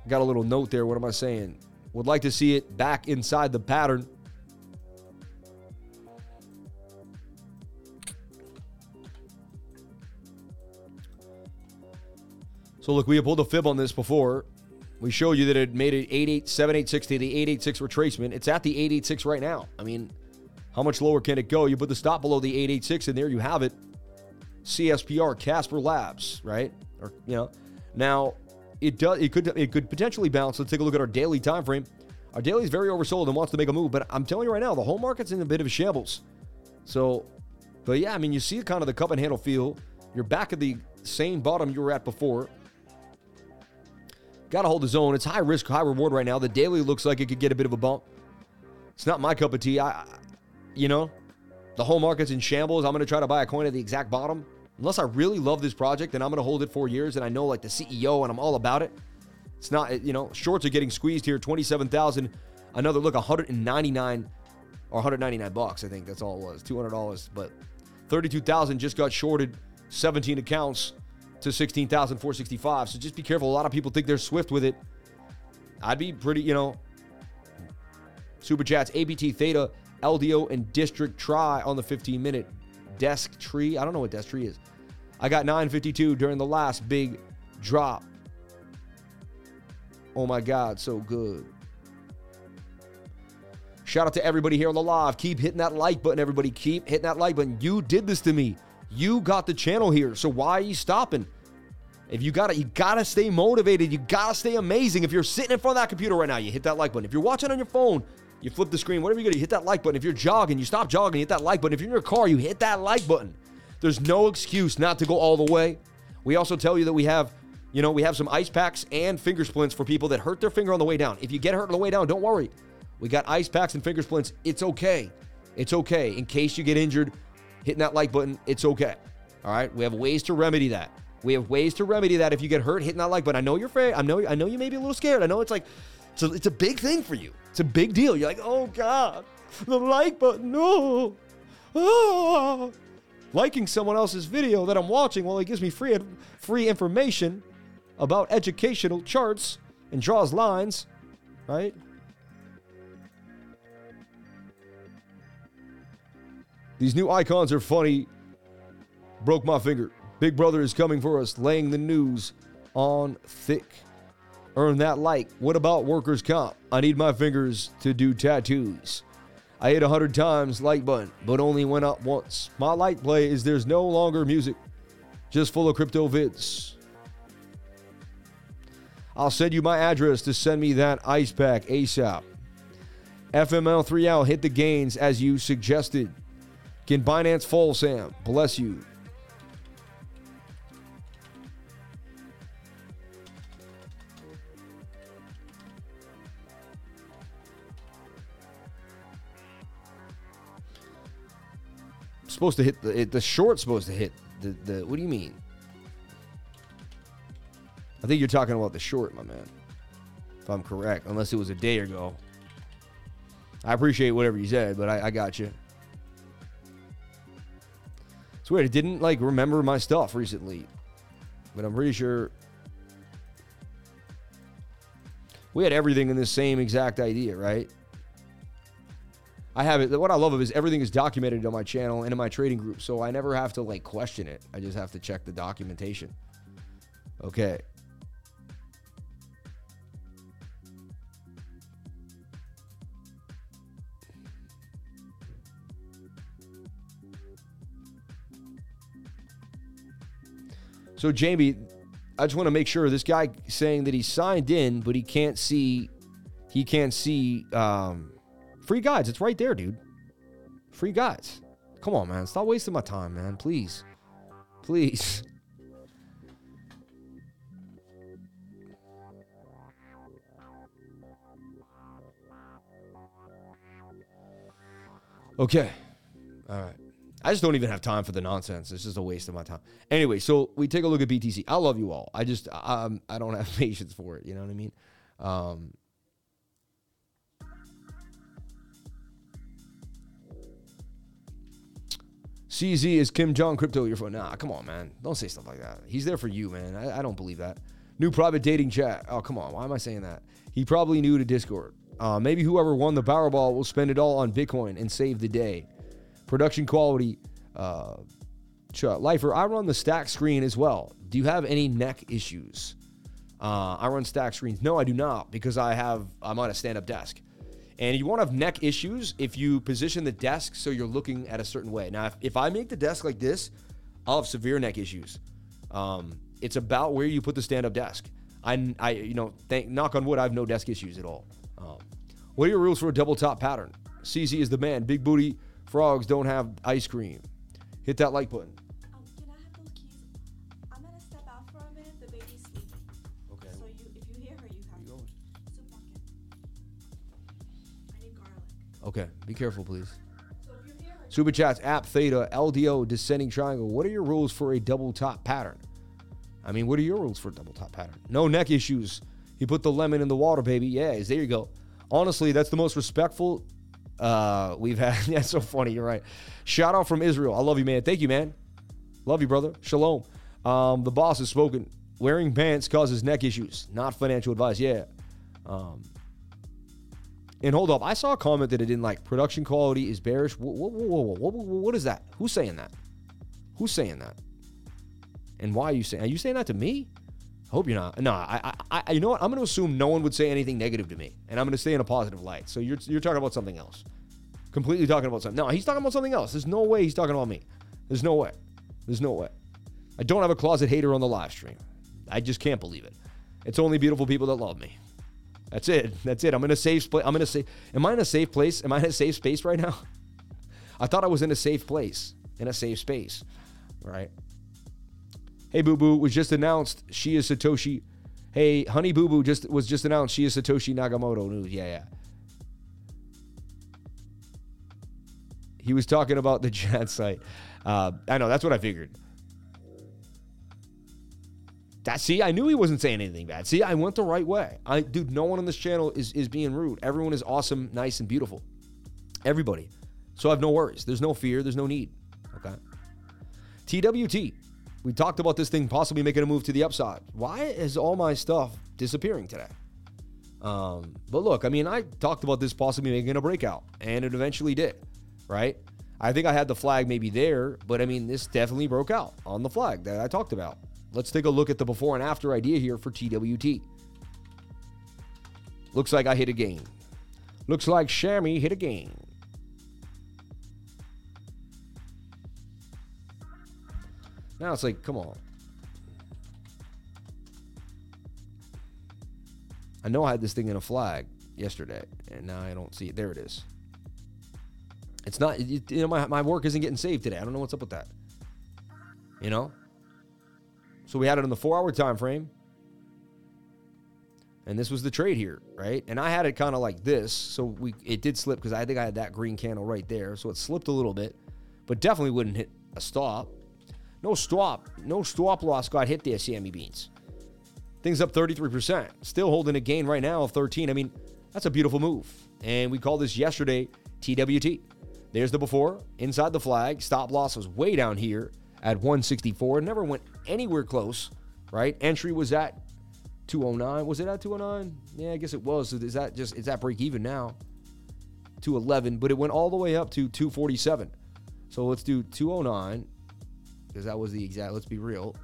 Got a little note there. What am I saying? Would like to see it back inside the pattern. So look, we have pulled a fib on this before. We showed you that it made it 88786 to the 886 retracement. It's at the 886 right now. I mean, how much lower can it go? You put the stop below the 886 and there you have it. CSPR, Casper Labs, right? Or you know, now it does it could it could potentially bounce. Let's take a look at our daily time frame. Our daily is very oversold and wants to make a move, but I'm telling you right now, the whole market's in a bit of a shambles. So, but yeah, I mean, you see kind of the cup and handle feel. You're back at the same bottom you were at before. Got to hold the zone. It's high risk, high reward right now. The daily looks like it could get a bit of a bump. It's not my cup of tea. I, you know, the whole market's in shambles. I'm going to try to buy a coin at the exact bottom. Unless I really love this project and I'm going to hold it for years and I know like the CEO and I'm all about it. It's not, you know, shorts are getting squeezed here. 27,000. Another look, 199 or 199 bucks. I think that's all it was. $200. But 32,000 just got shorted 17 accounts to 16,465. So just be careful. A lot of people think they're swift with it. I'd be pretty, you know, Super chats, ABT Theta, LDO, and District Try on the 15 minute desk tree. I don't know what desk tree is. I got 952 during the last big drop. Oh my God, so good. Shout out to everybody here on the live. Keep hitting that like button, everybody. Keep hitting that like button. You did this to me. You got the channel here. So why are you stopping? If you got it, you gotta stay motivated. You gotta stay amazing. If you're sitting in front of that computer right now, you hit that like button. If you're watching on your phone, you flip the screen. Whatever you do, you hit that like button. If you're jogging, you stop jogging, you hit that like button. If you're in your car, you hit that like button. There's no excuse not to go all the way. We also tell you that we have, you know, we have some ice packs and finger splints for people that hurt their finger on the way down. If you get hurt on the way down, don't worry. We got ice packs and finger splints. It's okay. It's okay. In case you get injured, hitting that like button, it's okay. All right. We have ways to remedy that. We have ways to remedy that if you get hurt hitting that like button. I know you're afraid. I know I know you may be a little scared. I know it's like it's a, it's a big thing for you. It's a big deal. You're like, oh God, the like button. No. Oh. Liking someone else's video that I'm watching, well, it gives me free free information about educational charts and draws lines, right? These new icons are funny. Broke my finger. Big Brother is coming for us, laying the news on thick. Earn that like. What about workers' comp? I need my fingers to do tattoos. I hit a hundred times like button, but only went up once. My light play is there's no longer music, just full of crypto vids. I'll send you my address to send me that ice pack ASAP. FML3L hit the gains as you suggested. Can Binance fall, Sam? Bless you. supposed to hit the the short's supposed to hit the the. What do you mean? I think you're talking about the short, my man. If I'm correct, unless it was a day ago. I appreciate whatever you said, but I, I got you. It's weird. Didn't like remember my stuff recently, but I'm pretty sure we had everything in the same exact idea, right? I have it. What I love of is everything is documented on my channel and in my trading group, so I never have to like question it. I just have to check the documentation. Okay. So Jamie, I just want to make sure this guy saying that he signed in, but he can't see, he can't see um, free guides. It's right there, dude. Free guides. Come on, man. Stop wasting my time, man. Please, please. Okay. All right. I just don't even have time for the nonsense. It's just a waste of my time. Anyway, so we take a look at BTC. I love you all. I just I don't have patience for it. You know what I mean? Um, CZ is Kim Jong crypto your phone. Nah, come on, man. Don't say stuff like that. He's there for you, man. I, I don't believe that. New private dating chat. Oh, come on. Why am I saying that? He probably new to Discord. Uh, maybe whoever won the Powerball will spend it all on Bitcoin and save the day production quality. Uh, Lifer, I run the stack screen as well. Do you have any neck issues? Uh, I run stack screens. No, I do not because I have I'm on a stand-up desk. And you won't have neck issues if you position the desk so you're looking at a certain way. Now, if, if I make the desk like this, I'll have severe neck issues. Um, it's about where you put the stand-up desk. I, I, you know, thank knock on wood, I have no desk issues at all. Um, what are your rules for a double top pattern? CZ is the man. Big booty Frogs don't have ice cream. Hit that like button. Um, can I have those keys? I'm gonna step out for a minute. The baby's sleeping. Okay. So you, if you hear her, you have You going? supermarket. I need garlic. Okay. Be careful, please. So if you hear her, Super chats, app theta, LDO, descending triangle. What are your rules for a double top pattern? I mean, what are your rules for a double top pattern? No neck issues. He put the lemon in the water, baby. Yeah, there you go. Honestly, that's the most respectful uh, we've had. yeah, so funny. You're right. Shout out from Israel. I love you, man. Thank you, man. Love you, brother. Shalom. Um, the boss has spoken. Wearing pants causes neck issues, not financial advice. Yeah. Um, And hold up, I saw a comment that it didn't like production quality is bearish. Whoa, whoa, whoa, whoa, whoa, what is that? Who's saying that? Who's saying that? And why are you saying? Are you saying that to me? I hope you're not. No, I, I, I you know what? I'm going to assume no one would say anything negative to me, and I'm going to stay in a positive light. So you're, you're talking about something else. Completely talking about something. No, he's talking about something else. There's no way he's talking about me. There's no way. There's no way. I don't have a closet hater on the live stream. I just can't believe it. It's only beautiful people that love me. That's it. That's it. I'm in a safe place. I'm in a safe. Am I in a safe place? Am I in a safe space right now? I thought I was in a safe place, in a safe space. Right. Hey Boo Boo was just announced. She is Satoshi. Hey, Honey Boo Boo just was just announced. She is Satoshi Nakamoto news. Yeah, yeah. He was talking about the chat site. Uh, I know that's what I figured. That see, I knew he wasn't saying anything bad. See, I went the right way. I dude, no one on this channel is is being rude. Everyone is awesome, nice, and beautiful. Everybody. So I have no worries. There's no fear. There's no need. Okay. TWT. We talked about this thing possibly making a move to the upside. Why is all my stuff disappearing today? Um, but look, I mean, I talked about this possibly making a breakout, and it eventually did, right? I think I had the flag maybe there, but I mean, this definitely broke out on the flag that I talked about. Let's take a look at the before and after idea here for TWT. Looks like I hit a gain. Looks like Shammy hit a gain. Now it's like, come on. I know I had this thing in a flag yesterday, and now I don't see it. There it is. It's not, you know, my, my work isn't getting saved today. I don't know what's up with that. You know? So we had it in the four hour time frame. And this was the trade here, right? And I had it kind of like this. So we it did slip because I think I had that green candle right there. So it slipped a little bit, but definitely wouldn't hit a stop. No stop. No stop loss got hit there, Sammy Beans. Things up 33%. Still holding a gain right now of 13. I mean, that's a beautiful move. And we called this yesterday TWT. There's the before, inside the flag. Stop loss was way down here at 164. Never went anywhere close, right? Entry was at 209. Was it at 209? Yeah, I guess it was. So is that just is that break even now? 211, but it went all the way up to 247. So let's do 209 because that was the exact. Let's be real.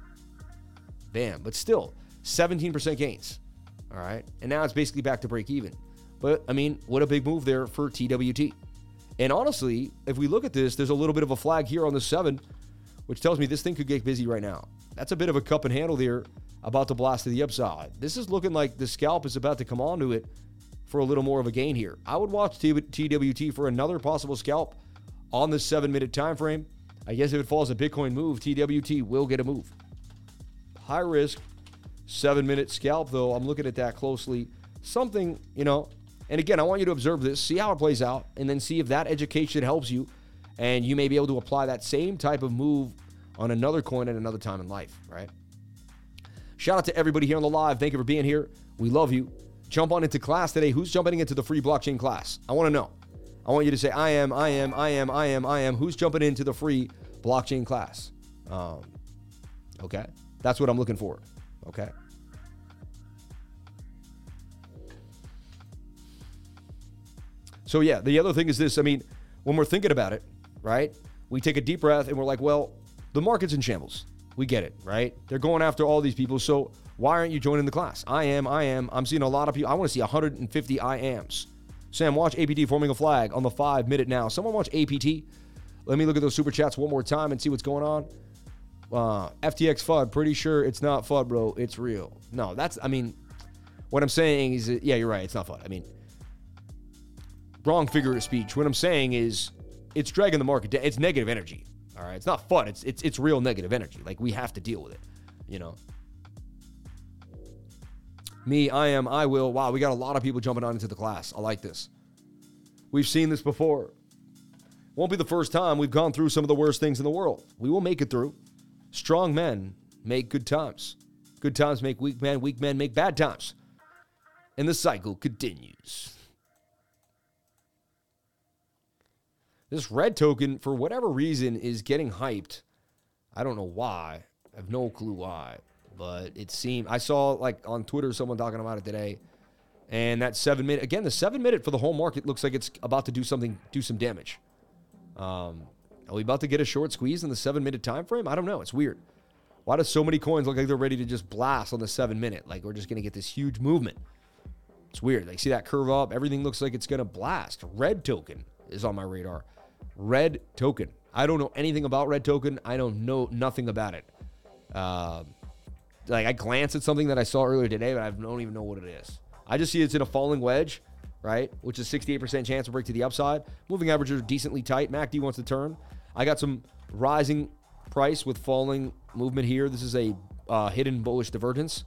Bam, but still 17% gains. All right, and now it's basically back to break even. But I mean, what a big move there for TWT. And honestly, if we look at this, there's a little bit of a flag here on the seven, which tells me this thing could get busy right now. That's a bit of a cup and handle there about to blast to the upside. This is looking like the scalp is about to come onto it for a little more of a gain here. I would watch TWT for another possible scalp on the seven minute time frame. I guess if it falls a Bitcoin move, TWT will get a move. High risk, seven minute scalp, though. I'm looking at that closely. Something, you know, and again, I want you to observe this, see how it plays out, and then see if that education helps you. And you may be able to apply that same type of move on another coin at another time in life, right? Shout out to everybody here on the live. Thank you for being here. We love you. Jump on into class today. Who's jumping into the free blockchain class? I want to know. I want you to say, I am, I am, I am, I am, I am. Who's jumping into the free blockchain class? Um, okay. That's what I'm looking for. Okay. So, yeah, the other thing is this. I mean, when we're thinking about it, right, we take a deep breath and we're like, well, the market's in shambles. We get it, right? They're going after all these people. So, why aren't you joining the class? I am, I am. I'm seeing a lot of people. I want to see 150 I ams. Sam, watch APT forming a flag on the five minute now. Someone watch APT. Let me look at those super chats one more time and see what's going on. Uh, FTX FUD, pretty sure it's not FUD, bro. It's real. No, that's, I mean, what I'm saying is, that, yeah, you're right. It's not FUD. I mean, wrong figure of speech. What I'm saying is, it's dragging the market down. It's negative energy. All right. It's not fun. It's, it's, it's real negative energy. Like, we have to deal with it, you know? Me, I am, I will. Wow, we got a lot of people jumping on into the class. I like this. We've seen this before. Won't be the first time we've gone through some of the worst things in the world. We will make it through. Strong men make good times. Good times make weak men. Weak men make bad times. And the cycle continues. This red token, for whatever reason, is getting hyped. I don't know why. I have no clue why but it seemed I saw like on Twitter someone talking about it today. And that seven minute, again, the seven minute for the whole market looks like it's about to do something, do some damage. Um, are we about to get a short squeeze in the seven minute time frame? I don't know. It's weird. Why do so many coins look like they're ready to just blast on the seven minute? Like we're just to get this huge movement. It's weird. Like, see that curve up? Everything looks like it's to blast. Red token is on my radar. Red token. I don't know anything about red token. I don't know nothing about it. Um, like I glance at something that I saw earlier today, but I don't even know what it is. I just see it's in a falling wedge, right? Which is 68% chance to break to the upside. Moving averages are decently tight. MACD wants to turn. I got some rising price with falling movement here. This is a uh, hidden bullish divergence.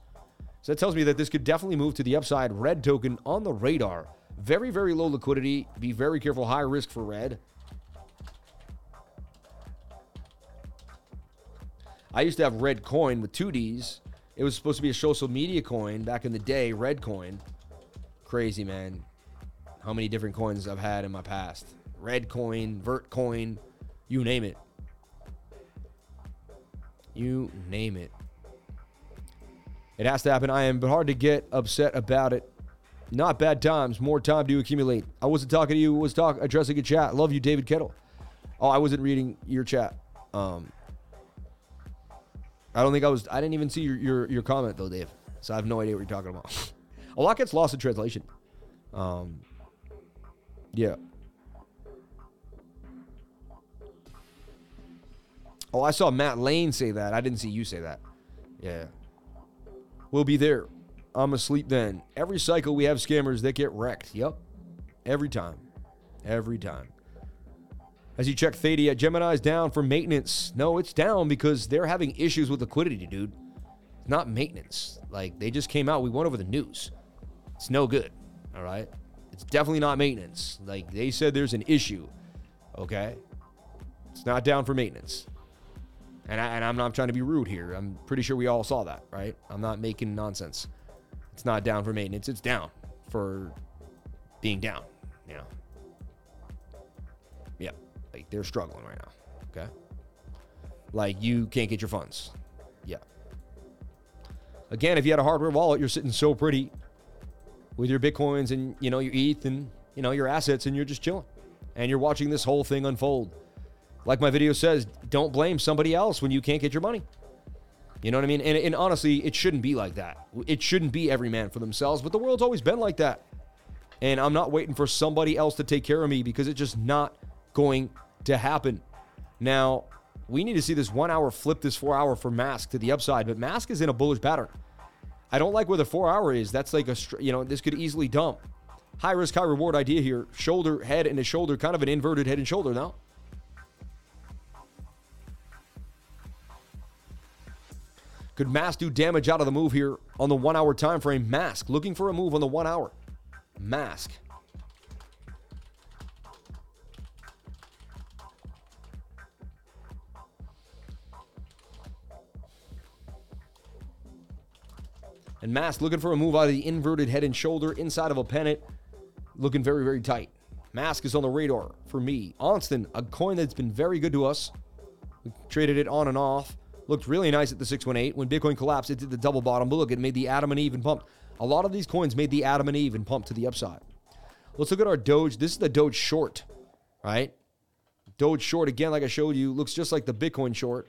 So that tells me that this could definitely move to the upside. Red token on the radar. Very, very low liquidity. Be very careful. High risk for red. I used to have Reddcoin with two D's. It was supposed to be a social media coin back in the day, Reddcoin. Crazy, man. How many different coins I've had in my past. Reddcoin, vert coin, you name it. You name it. It has to happen. I am but hard to get upset about it. Not bad times, more time to accumulate. I wasn't talking to you, was talking addressing a chat. Love you, David Kettle. Oh, I wasn't reading your chat. Um, I don't think I was. I didn't even see your, your, your comment though, Dave. So I have no idea what you're talking about. a lot gets lost in translation. Um, yeah. Oh, I saw Matt Lane say that. I didn't see you say that. Yeah. We'll be there. I'm asleep then. Every cycle we have scammers that get wrecked. Yep. Every time. Every time. As you check Thadia, Gemini's down for maintenance. No, it's down because they're having issues with liquidity, dude. It's not maintenance. Like, they just came out. We went over the news. It's no good. All right? It's definitely not maintenance. Like, they said there's an issue. Okay? It's not down for maintenance. And, I, and I'm not trying to be rude here. I'm pretty sure we all saw that, right? I'm not making nonsense. It's not down for maintenance. It's down for being down, you know? Like they're struggling right now. Okay. Like you can't get your funds. Yeah. Again, if you had a hardware wallet, you're sitting so pretty with your bitcoins and you know your ETH and you know your assets, and you're just chilling, and you're watching this whole thing unfold. Like my video says, don't blame somebody else when you can't get your money. You know what I mean? And, and honestly, it shouldn't be like that. It shouldn't be every man for themselves, but the world's always been like that. And I'm not waiting for somebody else to take care of me because it's just not going to happen. Now, we need to see this one hour flip this four hour for Mask to the upside, but Mask is in a bullish pattern. I don't like where the four hour is. That's like a, you know, this could easily dump. High risk, high reward idea here. Shoulder, head, and a shoulder, kind of an inverted head and shoulder now. Could Mask do damage out of the move here on the one hour time frame? Mask looking for a move on the one hour. Mask. And Mask looking for a move out of the inverted head and shoulder inside of a pennant. Looking very, very tight. Mask is on the radar for me. Onston, a coin that's been very good to us. We traded it on and off. Looked really nice at the 618. When Bitcoin collapsed, it did the double bottom. But look, it made the Adam and Eve and pumped. A lot of these coins made the Adam and Eve and pumped to the upside. Let's look at our Doge. This is the Doge short, right? Doge short, again, like I showed you, looks just like the Bitcoin short.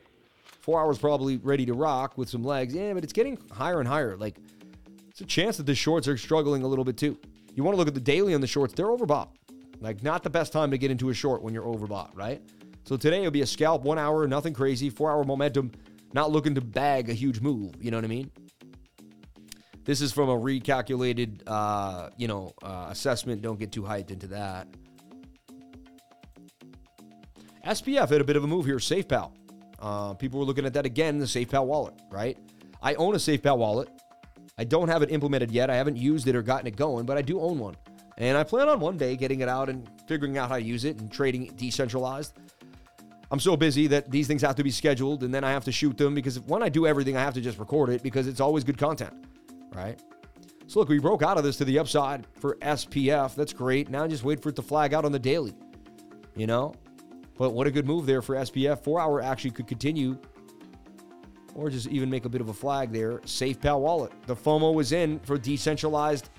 Four hours probably ready to rock with some legs. Yeah, but it's getting higher and higher. Like, it's a chance that the shorts are struggling a little bit too. You want to look at the daily on the shorts, they're overbought. Like, not the best time to get into a short when you're overbought, right? So today it'll be a scalp, one hour, nothing crazy, four hour momentum, not looking to bag a huge move. You know what I mean? This is from a recalculated, uh, you know, uh, assessment. Don't get too hyped into that. SPF had a bit of a move here. SafePal. Uh, people were looking at that again, the SafePal wallet, right? I own a SafePal wallet. I don't have it implemented yet. I haven't used it or gotten it going, but I do own one. And I plan on one day getting it out and figuring out how to use it and trading it decentralized. I'm so busy that these things have to be scheduled and then I have to shoot them because when I do everything, I have to just record it because it's always good content, right? So look, we broke out of this to the upside for SPF. That's great. Now just wait for it to flag out on the daily, you know? But what a good move there for SPF. Four hour actually could continue or just even make a bit of a flag there. SafePal wallet. The FOMO was in for decentralized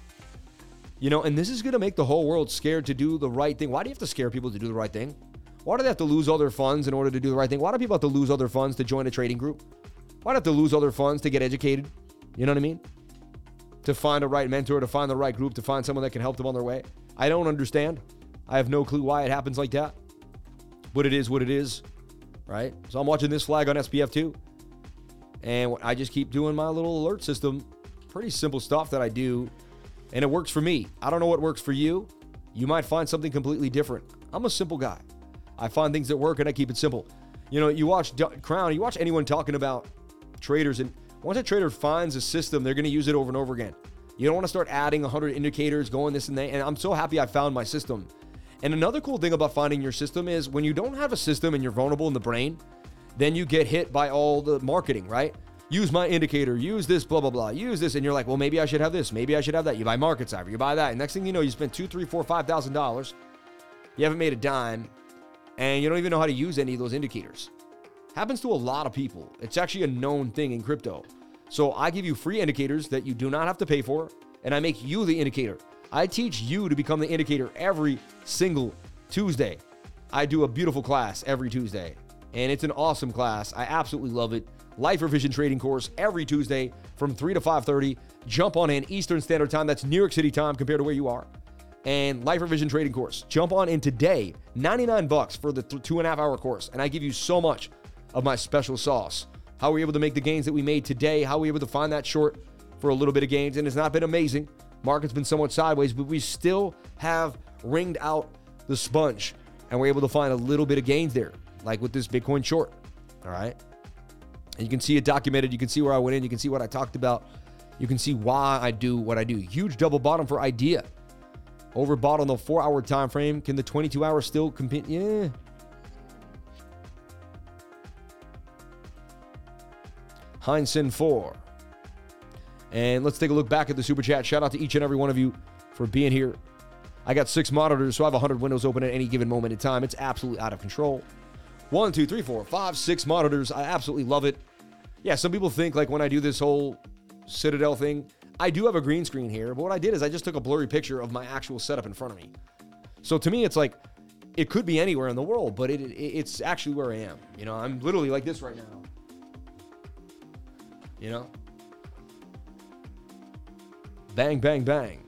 You know, and this is going to make the whole world scared to do the right thing. Why do you have to scare people to do the right thing? Why do they have to lose all their funds in order to do the right thing? Why do people have to lose all their funds to join a trading group? Why do they have to lose all their funds to get educated? You know what I mean? To find a right mentor, to find the right group, to find someone that can help them on their way. I don't understand. I have no clue why it happens like that. But it is what it is, right? So I'm watching this flag on SPF too. And I just keep doing my little alert system. Pretty simple stuff that I do and it works for me. I don't know what works for you. You might find something completely different. I'm a simple guy. I find things that work and I keep it simple. You know, you watch Crown, you watch anyone talking about traders, and once a trader finds a system, they're going to use it over and over again. You don't want to start adding 100 indicators, going this and that. And I'm so happy I found my system. And another cool thing about finding your system is when you don't have a system and you're vulnerable in the brain, then you get hit by all the marketing, right? use my indicator, use this, blah, blah, blah, use this. And you're like, well, maybe I should have this. Maybe I should have that. You buy Market Cipher, you buy that. And next thing you know, you spend two, three, four, five thousand dollars. You haven't made a dime, and you don't even know how to use any of those indicators. Happens to a lot of people. It's actually a known thing in crypto. So I give you free indicators that you do not have to pay for, and I make you the indicator. I teach you to become the indicator every single Tuesday. I do a beautiful class every Tuesday, and it's an awesome class. I absolutely love it. Lifer Vision trading course every Tuesday from 3 to 5:30. Jump on in Eastern Standard Time. That's New York City time compared to where you are. And Lifer Vision trading course. Jump on in today. 99 bucks for the th- two and a half hour course. And I give you so much of my special sauce. How we're able to make the gains that we made today. How we're able to find that short for a little bit of gains. And it's not been amazing. Market's been somewhat sideways, but we still have ringed out the sponge. And we're able to find a little bit of gains there, like with this Bitcoin short. All right. And you can see it documented. You can see where I went in. You can see what I talked about. You can see why I do what I do. Huge double bottom for idea. Overbought on the four hour time frame. Can the 22 hour still compete? Yeah. Heinsohn 4. And let's take a look back at the super chat. Shout out to each and every one of you for being here. I got six monitors, so I have 100 windows open at any given moment in time. It's absolutely out of control. One, two, three, four, five, six monitors. I absolutely love it. Yeah, some people think like when I do this whole Citadel thing, I do have a green screen here, but what I did is I just took a blurry picture of my actual setup in front of me. So to me, it's like it could be anywhere in the world, but it, it it's actually where I am. You know, I'm literally like this right now. You know? Bang, bang, bang.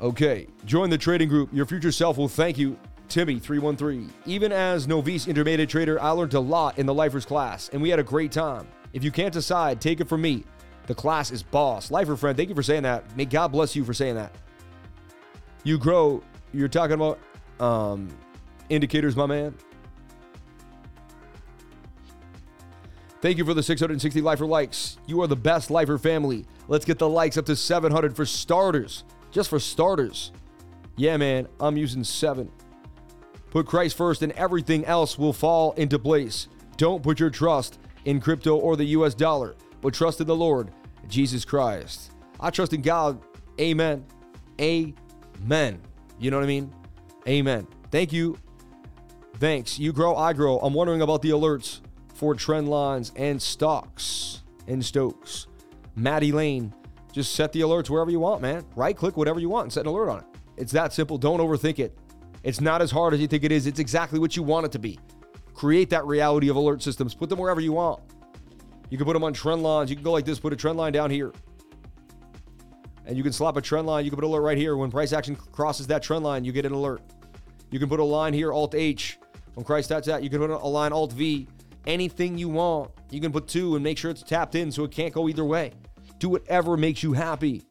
Okay, join the trading group. Your future self will thank you Timmy313. Even as novice intermediate trader, I learned a lot in the lifers class, and we had a great time. If you can't decide, take it from me. The class is boss. Lifer friend, thank you for saying that. May God bless you for saying that. You grow, you're talking about um, indicators, my man. Thank you for the 660 Lifer likes. You are the best Lifer family. Let's get the likes up to 700 for starters. Just for starters. Yeah, man, I'm using seven. Put Christ first and everything else will fall into place. Don't put your trust in crypto or the US dollar, but trust in the Lord, Jesus Christ. I trust in God. Amen. Amen. You know what I mean? Amen. Thank you. Thanks. You grow, I grow. I'm wondering about the alerts for trend lines and stocks and Stokes. Maddie Lane, just set the alerts wherever you want, man. Right click whatever you want and set an alert on it. It's that simple. Don't overthink it. It's not as hard as you think it is. It's exactly what you want it to be. Create that reality of alert systems. Put them wherever you want. You can put them on trend lines. You can go like this, put a trend line down here. And you can slap a trend line. You can put an alert right here. When price action crosses that trend line, you get an alert. You can put a line here, Alt H. When price taps that, you can put a line Alt V. Anything you want. You can put two and make sure it's tapped in so it can't go either way. Do whatever makes you happy.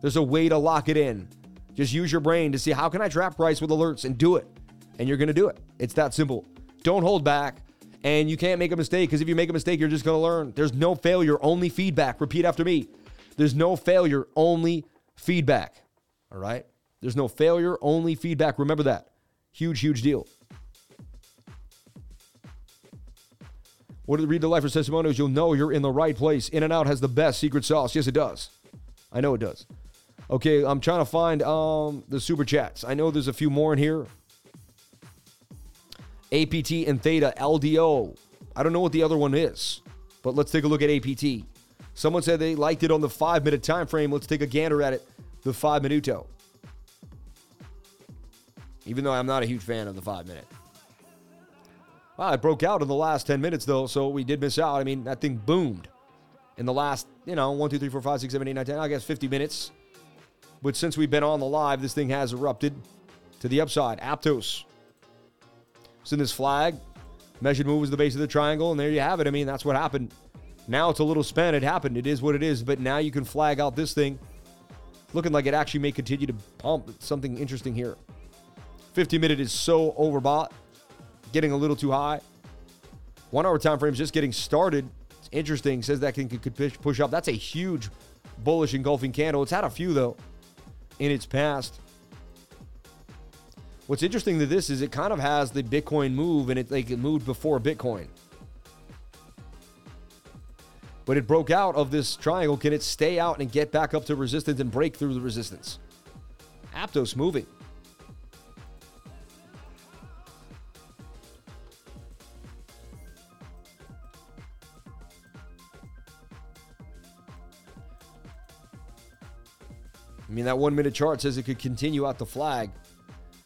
There's a way to lock it in. Just use your brain to see how can I trap price with alerts and do it. And you're going to do it. It's that simple. Don't hold back. And you can't make a mistake because if you make a mistake, you're just going to learn. There's no failure, only feedback. Repeat after me. There's no failure, only feedback. All right? There's no failure, only feedback. Remember that. Huge, huge deal. What did read the life of testimonials? You'll know you're in the right place. In and Out has the best secret sauce. Yes, it does. I know it does. Okay, I'm trying to find um, the super chats. I know there's a few more in here. APT and Theta, LDO. I don't know what the other one is, but let's take a look at APT. Someone said they liked it on the five minute time frame. Let's take a gander at it. The five minuto. Even though I'm not a huge fan of the five minute. Well, it broke out in the last 10 minutes, though, so we did miss out. I mean, that thing boomed in the last, you know, 1, 2, 3, 4, 5, 6, 7, 8, 9, 10, I guess 50 minutes. But since we've been on the live, this thing has erupted to the upside. Aptos. It's in this flag. Measured move was the base of the triangle, and there you have it. I mean, that's what happened. Now it's a little span. It happened. It is what it is. But now you can flag out this thing. Looking like it actually may continue to pump something interesting here. 50 minute is so overbought getting a little too high. One hour time frame is just getting started. It's interesting. Says that can could push up. That's a huge bullish engulfing candle. It's had a few though in its past. What's interesting to this is it kind of has the Bitcoin move and it like it moved before Bitcoin. But it broke out of this triangle. Can it stay out and get back up to resistance and break through the resistance? Aptos moving. I mean, that one minute chart says it could continue out the flag.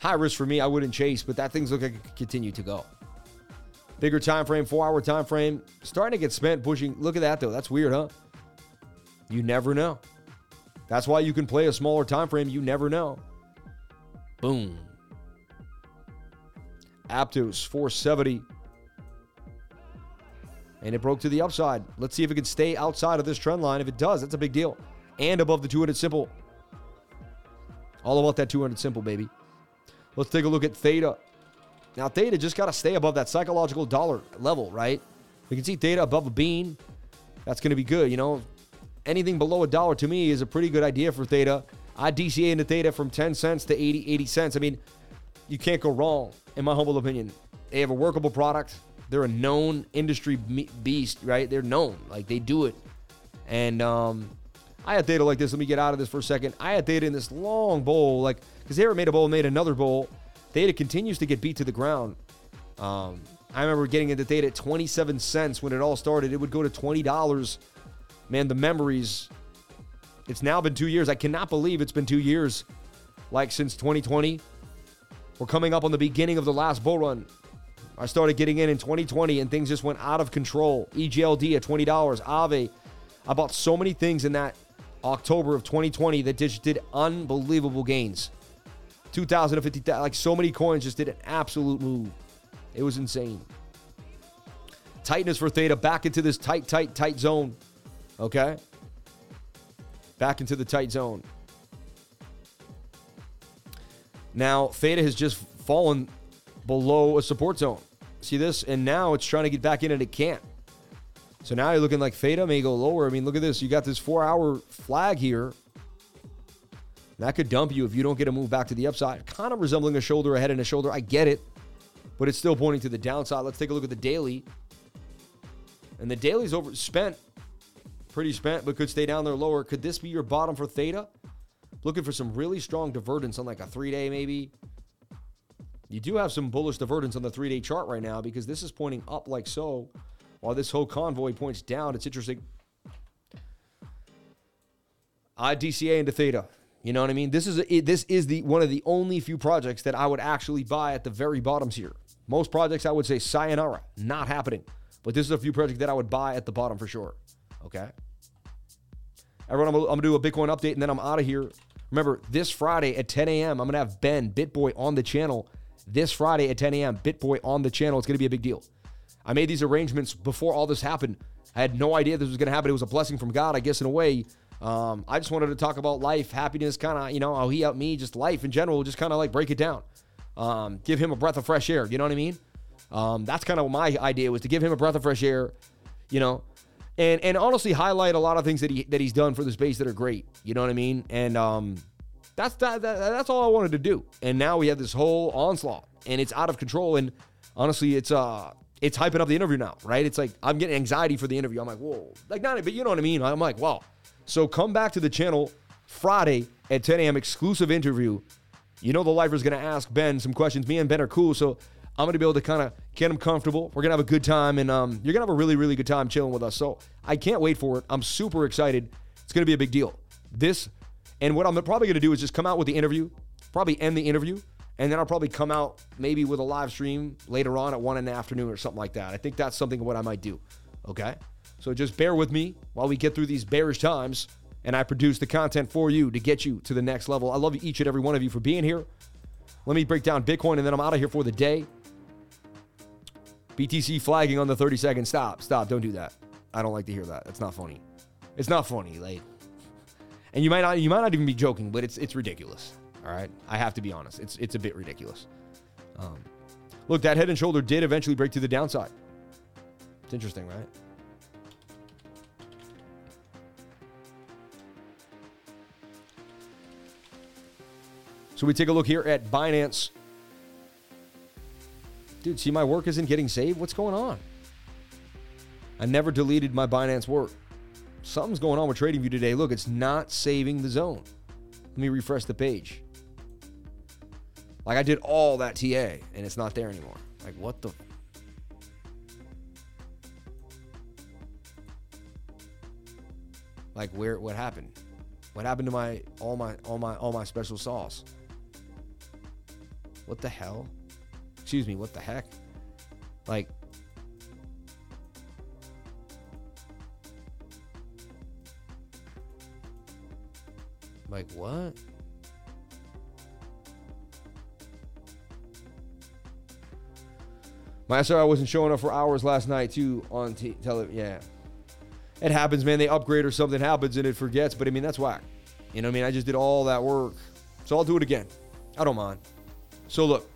High risk for me, I wouldn't chase, but that thing's looking like it could continue to go. Bigger time frame, four hour time frame, starting to get spent pushing. Look at that though. That's weird, huh? You never know. That's why you can play a smaller time frame. You never know. Boom. Aptos 470. And it broke to the upside. Let's see if it can stay outside of this trend line. If it does, that's a big deal. And above the 200 simple. All about that 200 simple, baby. Let's take a look at Theta. Now, Theta just got to stay above that psychological dollar level, right? We can see Theta above a bean. That's going to be good. You know, anything below a dollar to me is a pretty good idea for Theta. I DCA into Theta from 10 cents to 80, 80 cents. I mean, you can't go wrong, in my humble opinion. They have a workable product. They're a known industry beast, right? They're known. Like, they do it. And um, I had Theta like this. Let me get out of this for a second. I had Theta in this long bowl, like because they ever made a bowl, made another bowl. Theta continues to get beat to the ground. Um, I remember getting into Theta at 27 cents when it all started. It would go to $20. Man, the memories. It's now been two years. I cannot believe it's been two years, like since 2020. We're coming up on the beginning of the last bull run. I started getting in in 2020 and things just went out of control. EGLD at $20. Aave. I bought so many things in that October of 2020 that just did unbelievable gains. 2,050, like so many coins just did an absolute move. It was insane. Tightness for Theta back into this tight, tight, tight zone. Okay? Back into the tight zone. Now, Theta has just fallen below a support zone. See this? And now it's trying to get back in and it can't. So now you're looking like Theta may go lower. I mean, look at this. You got this four hour flag here. That could dump you if you don't get a move back to the upside. Kind of resembling a shoulder, a head, and a shoulder. I get it, but it's still pointing to the downside. Let's take a look at the daily. And the daily's over spent, pretty spent, but could stay down there lower. Could this be your bottom for Theta? Looking for some really strong divergence on like a three day, maybe. You do have some bullish divergence on the three day chart right now because this is pointing up like so. While this whole convoy points down, it's interesting. I into Theta. You know what I mean? This is a, this is the one of the only few projects that I would actually buy at the very bottoms here. Most projects I would say sayonara, not happening. But this is a few projects that I would buy at the bottom for sure. Okay. Everyone, I'm, I'm gonna do a Bitcoin update and then I'm out of here. Remember, this Friday at 10 a.m., I'm gonna have Ben BitBoy on the channel. This Friday at 10 a.m., BitBoy on the channel. It's gonna be a big deal. I made these arrangements before all this happened. I had no idea this was going to happen. It was a blessing from God, I guess, in a way. Um, I just wanted to talk about life, happiness, kind of, you know, how he helped me, just life in general, just kind of like break it down. Um, give him a breath of fresh air. You know what I mean? Um, that's kind of my idea was to give him a breath of fresh air, you know, and and honestly highlight a lot of things that he that he's done for the space that are great. You know what I mean? And um, that's that, that that's all I wanted to do. And now we have this whole onslaught, and it's out of control. And honestly, it's uh it's hyping up the interview now, right? It's like I'm getting anxiety for the interview. I'm like, whoa, like not, but you know what I mean. I'm like, wow. So come back to the channel Friday at 10 a.m. exclusive interview. You know the lifer is going to ask Ben some questions. Me and Ben are cool, so I'm to be able to kind of get them comfortable. We're gonna have a good time, and um, you're gonna have a really, really good time chilling with us. So I can't wait for it. I'm super excited. It's gonna be a big deal. This, and what I'm probably gonna do is just come out with the interview, probably end the interview, and then I'll probably come out maybe with a live stream later on at one in the afternoon or something like that. I think that's something what I might do. Okay, so just bear with me while we get through these bearish times, and I produce the content for you to get you to the next level. I love each and every one of you for being here. Let me break down Bitcoin, and then I'm out of here for the day. BTC flagging on the 30 second stop. Stop. Don't do that. I don't like to hear that. That's not funny. It's not funny. Like, and you might not you might not even be joking, but it's it's ridiculous. All right, I have to be honest. It's it's a bit ridiculous. Um, look, that head and shoulder did eventually break to the downside. It's interesting, right? So we take a look here at Binance. Dude, see, my work isn't getting saved? What's going on? I never deleted my Binance work. Something's going on with TradingView today. Look, it's not saving the zone. Let me refresh the page. Like I did all that TA and it's not there anymore. Like what the Like where what happened? What happened to my all my all my all my special sauce? What the hell? Excuse me, what the heck? Like Like what? My SRI wasn't showing up for hours last night too on t- tele. Yeah, it happens, man. They upgrade or something happens and it forgets. But I mean, that's whack. You know what I mean? I just did all that work, so I'll do it again. I don't mind. So look,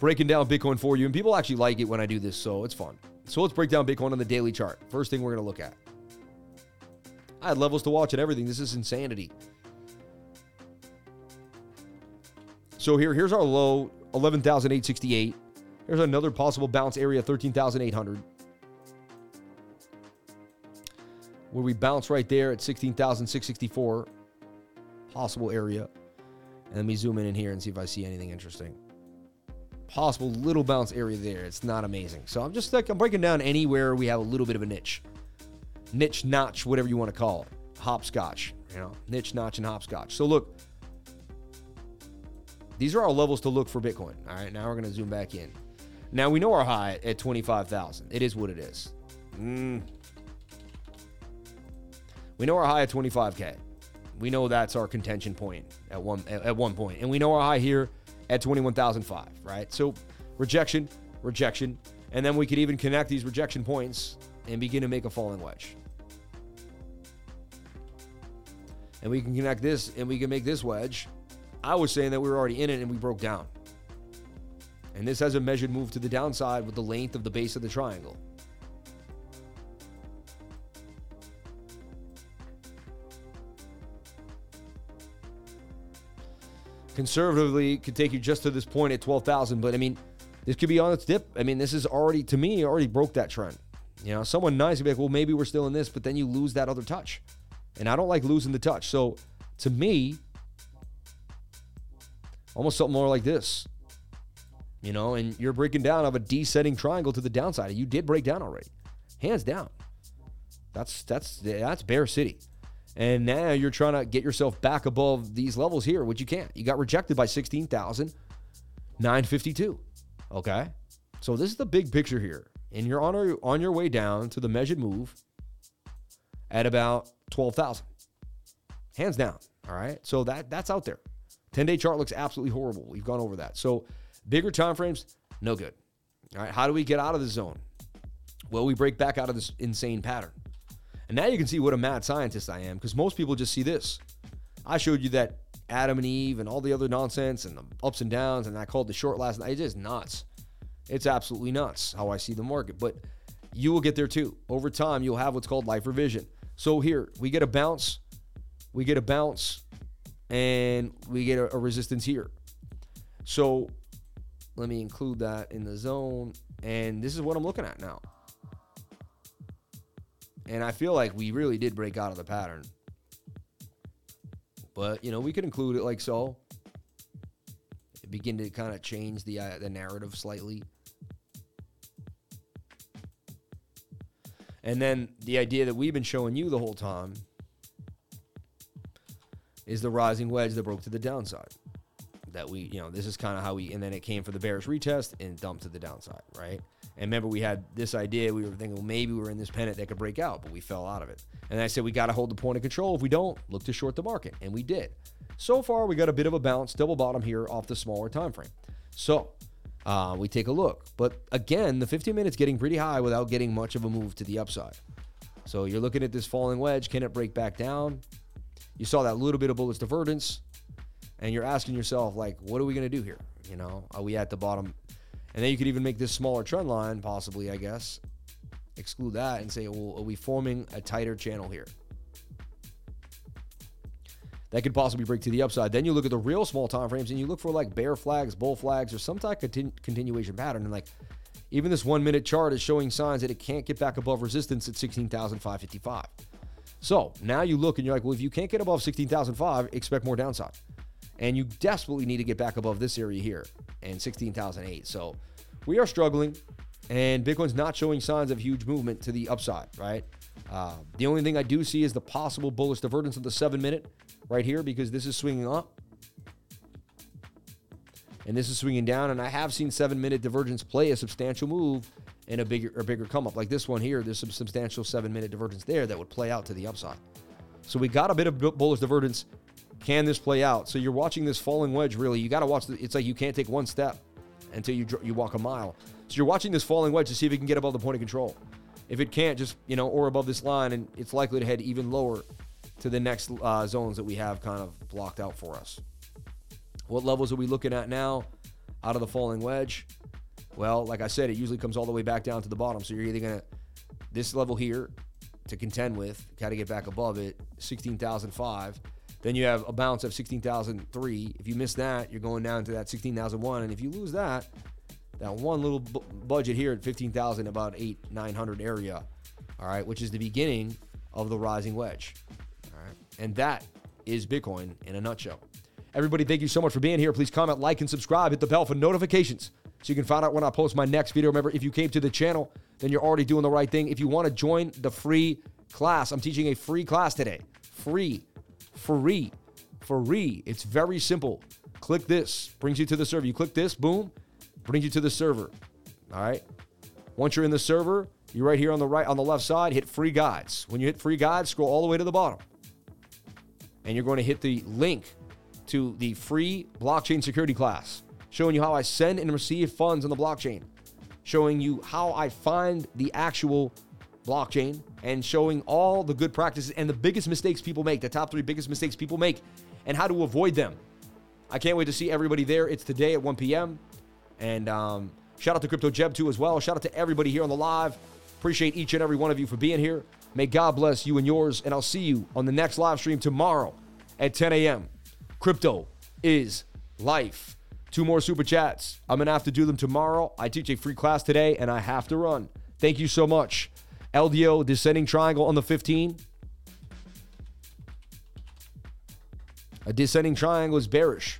breaking down Bitcoin for you, and people actually like it when I do this, so it's fun. So let's break down Bitcoin on the daily chart. First thing we're gonna look at. I had levels to watch and everything. This is insanity. So here, here's our low, 11,868. Here's another possible bounce area, 13,800. Where we bounce right there at 16,664. Possible area. And let me zoom in in here and see if I see anything interesting. Possible little bounce area there. It's not amazing. So I'm just like, I'm breaking down anywhere we have a little bit of a niche. Niche, notch, whatever you want to call it. Hopscotch, you know, niche, notch, and hopscotch. So look, these are our levels to look for Bitcoin. All right, now we're going to zoom back in. Now we know our high at 25,000. It is what it is. Mm. We know our high at 25k. We know that's our contention point at one at one point, and we know our high here at 21,005. Right. So rejection, rejection, and then we could even connect these rejection points and begin to make a falling wedge. And we can connect this, and we can make this wedge. I was saying that we were already in it and we broke down. And this has a measured move to the downside with the length of the base of the triangle. Conservatively, could take you just to this point at 12,000, but I mean, this could be on its dip. I mean, this is already, to me, already broke that trend. You know, someone nice would be like, well, maybe we're still in this, but then you lose that other touch. And I don't like losing the touch. So to me, almost something more like this you know, and you're breaking down of a descending triangle to the downside. You did break down already, hands down. That's that's that's Bear City, and now you're trying to get yourself back above these levels here, which you can't. You got rejected by sixteen thousand nine fifty two. Okay, so this is the big picture here, and you're on your on your way down to the measured move at about twelve thousand, hands down. All right, so that that's out there. Ten day chart looks absolutely horrible. We've gone over that. So Bigger time frames, no good. All right, how do we get out of the zone? Well, we break back out of this insane pattern. And now you can see what a mad scientist I am because most people just see this. I showed you that Adam and Eve and all the other nonsense and the ups and downs, and I called the short last night. It's just nuts. It's absolutely nuts how I see the market. But you will get there too. Over time, you'll have what's called Lifer Vision. So here, we get a bounce, we get a bounce, and we get a, a resistance here. So let me include that in the zone. And this is what I'm looking at now. And I feel like we really did break out of the pattern. But, you know, we could include it like so. Begin to kind of change the, uh, the narrative slightly. And then the idea that we've been showing you the whole time is the rising wedge that broke to the downside. That we, you know, this is kind of how we, and then it came for the bearish retest and dumped to the downside, right? And remember, we had this idea. We were thinking, well, maybe we are in this pennant that could break out, but we fell out of it. And I said, we got to hold the point of control. If we don't, look to short the market. And we did. So far, we got a bit of a bounce, double bottom here off the smaller time frame. So uh, we take a look. But again, the 15 minutes getting pretty high without getting much of a move to the upside. So you're looking at this falling wedge. Can it break back down? You saw that little bit of bullish divergence, and you're asking yourself, like, what are we going to do here? You know, are we at the bottom? And then you could even make this smaller trend line, possibly, I guess, exclude that and say, well, are we forming a tighter channel here? that could possibly break to the upside. Then you look at the real small time frames and you look for like bear flags, bull flags, or some type of continu- continuation pattern. And like even this one minute chart is showing signs that it can't get back above resistance at 16,555. So now you look and you're like, well, if you can't get above 16,005, expect more downside. And you desperately need to get back above this area here and 16,008. So we are struggling, and Bitcoin's not showing signs of huge movement to the upside, right? Uh, the only thing I do see is the possible bullish divergence of the seven minute right here because this is swinging up and this is swinging down. And I have seen seven minute divergence play a substantial move and a bigger or bigger come up like this one here. There's some substantial seven minute divergence there that would play out to the upside. So we got a bit of bullish divergence. Can this play out? So you're watching this falling wedge. Really, you got to watch. The, it's like you can't take one step until you you walk a mile. So you're watching this falling wedge to see if it can get above the point of control. If it can't, just you know, or above this line, and it's likely to head even lower to the next uh, zones that we have kind of blocked out for us. What levels are we looking at now out of the falling wedge? Well, like I said, it usually comes all the way back down to the bottom. So you're either to, this level here to contend with, got to get back above it, 16,005. Then you have a bounce of 16,003. If you miss that, you're going down to that 16,001. And if you lose that, that one little b- budget here at 15,000, about eight, 900 area, all right, which is the beginning of the rising wedge. All right. And that is Bitcoin in a nutshell. Everybody, thank you so much for being here. Please comment, like, and subscribe. Hit the bell for notifications so you can find out when I post my next video. Remember, if you came to the channel, then you're already doing the right thing. If you want to join the free class, I'm teaching a free class today. Free, free, free. It's very simple. Click this, brings you to the server. You click this, boom, brings you to the server. All right. Once you're in the server, you're right here on the right, on the left side, hit free guides. When you hit free guides, scroll all the way to the bottom and you're going to hit the link to the free blockchain security class, showing you how I send and receive funds on the blockchain, showing you how I find the actual blockchain, and showing all the good practices and the biggest mistakes people make, the top three biggest mistakes people make, and how to avoid them. I can't wait to see everybody there. It's today at 1 p.m. And um, shout out to Crypto Jeb too as well. Shout out to everybody here on the live. Appreciate each and every one of you for being here. May God bless you and yours, and I'll see you on the next live stream tomorrow at 10 a.m. Crypto is life. Two more super chats. I'm going to have to do them tomorrow. I teach a free class today, and I have to run. Thank you so much. LDO descending triangle on the 15. A descending triangle is bearish,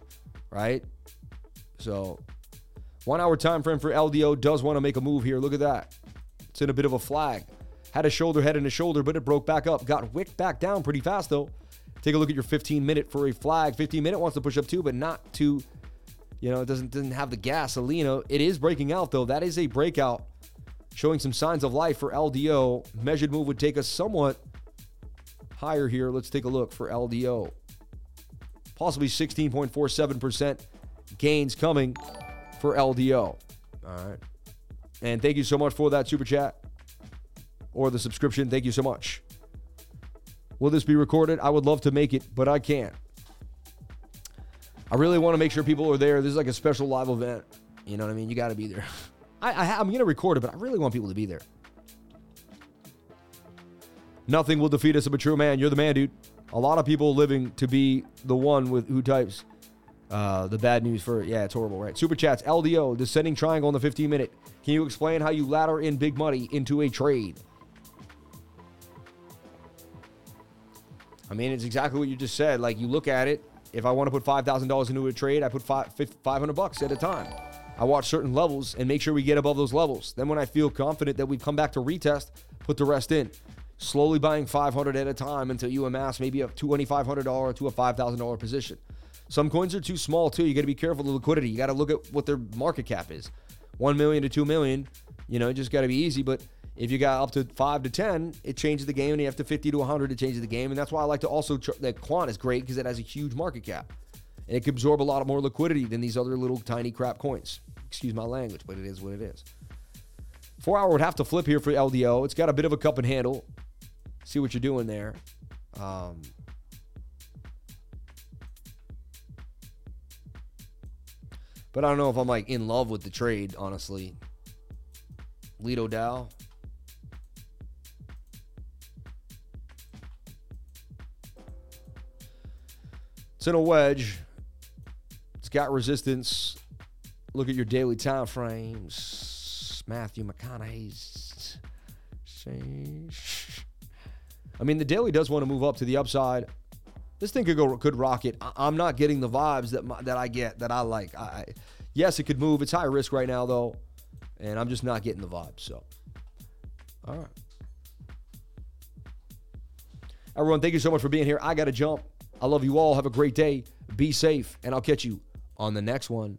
right? So, one hour time frame for LDO does want to make a move here. Look at that. It's in a bit of a flag. Had a shoulder, head and a shoulder, but it broke back up. Got wicked back down pretty fast, though. Take a look at your 15 minute for a flag. 15 minute wants to push up too, but not to, you know, it doesn't, doesn't have the gasolina. It is breaking out, though. That is a breakout showing some signs of life for LDO. Measured move would take us somewhat higher here. Let's take a look for LDO. Possibly 16.47% gains coming for LDO. All right. And thank you so much for that super chat or the subscription. Thank you so much. Will this be recorded? I would love to make it, but I can't. I really want to make sure people are there. This is like a special live event. You know what I mean? You got to be there. I, I, I'm going to record it, but I really want people to be there. Nothing will defeat us of a true man. You're the man, dude. A lot of people living to be the one with who types uh, the bad news for yeah, it's horrible, right? Super chats, LDO, descending triangle in the 15 minute. Can you explain how you ladder in big money into a trade? I mean, it's exactly what you just said. Like you look at it, if I want to put five thousand dollars into a trade, I put five, 500 bucks at a time. I watch certain levels and make sure we get above those levels. Then when I feel confident that we've come back to retest, put the rest in. Slowly buying 500 at a time until you amass maybe a $2,500 to a $5,000 position. Some coins are too small too. You got to be careful of the liquidity. You got to look at what their market cap is. 1 million to 2 million, you know, just got to be easy, but if you got up to 5 to 10, it changes the game and you have to 50 to 100 it changes the game and that's why I like to also tr- that quant is great because it has a huge market cap. And it can absorb a lot more liquidity than these other little tiny crap coins. Excuse my language, but it is what it is. 4 hour would have to flip here for LDO. It's got a bit of a cup and handle. See what you're doing there. Um, but I don't know if I'm like in love with the trade, honestly. Lido DAO. It's in a wedge. It's got resistance. Look at your daily time frames. Matthew McConaughey's. I mean, the daily does want to move up to the upside. This thing could go could rocket. I- am not getting the vibes that my, that I get that I like. I, yes, it could move. It's high risk right now though, and I'm just not getting the vibes. So, all right, everyone, thank you so much for being here. I got to jump. I love you all. Have a great day. Be safe, and I'll catch you on the next one.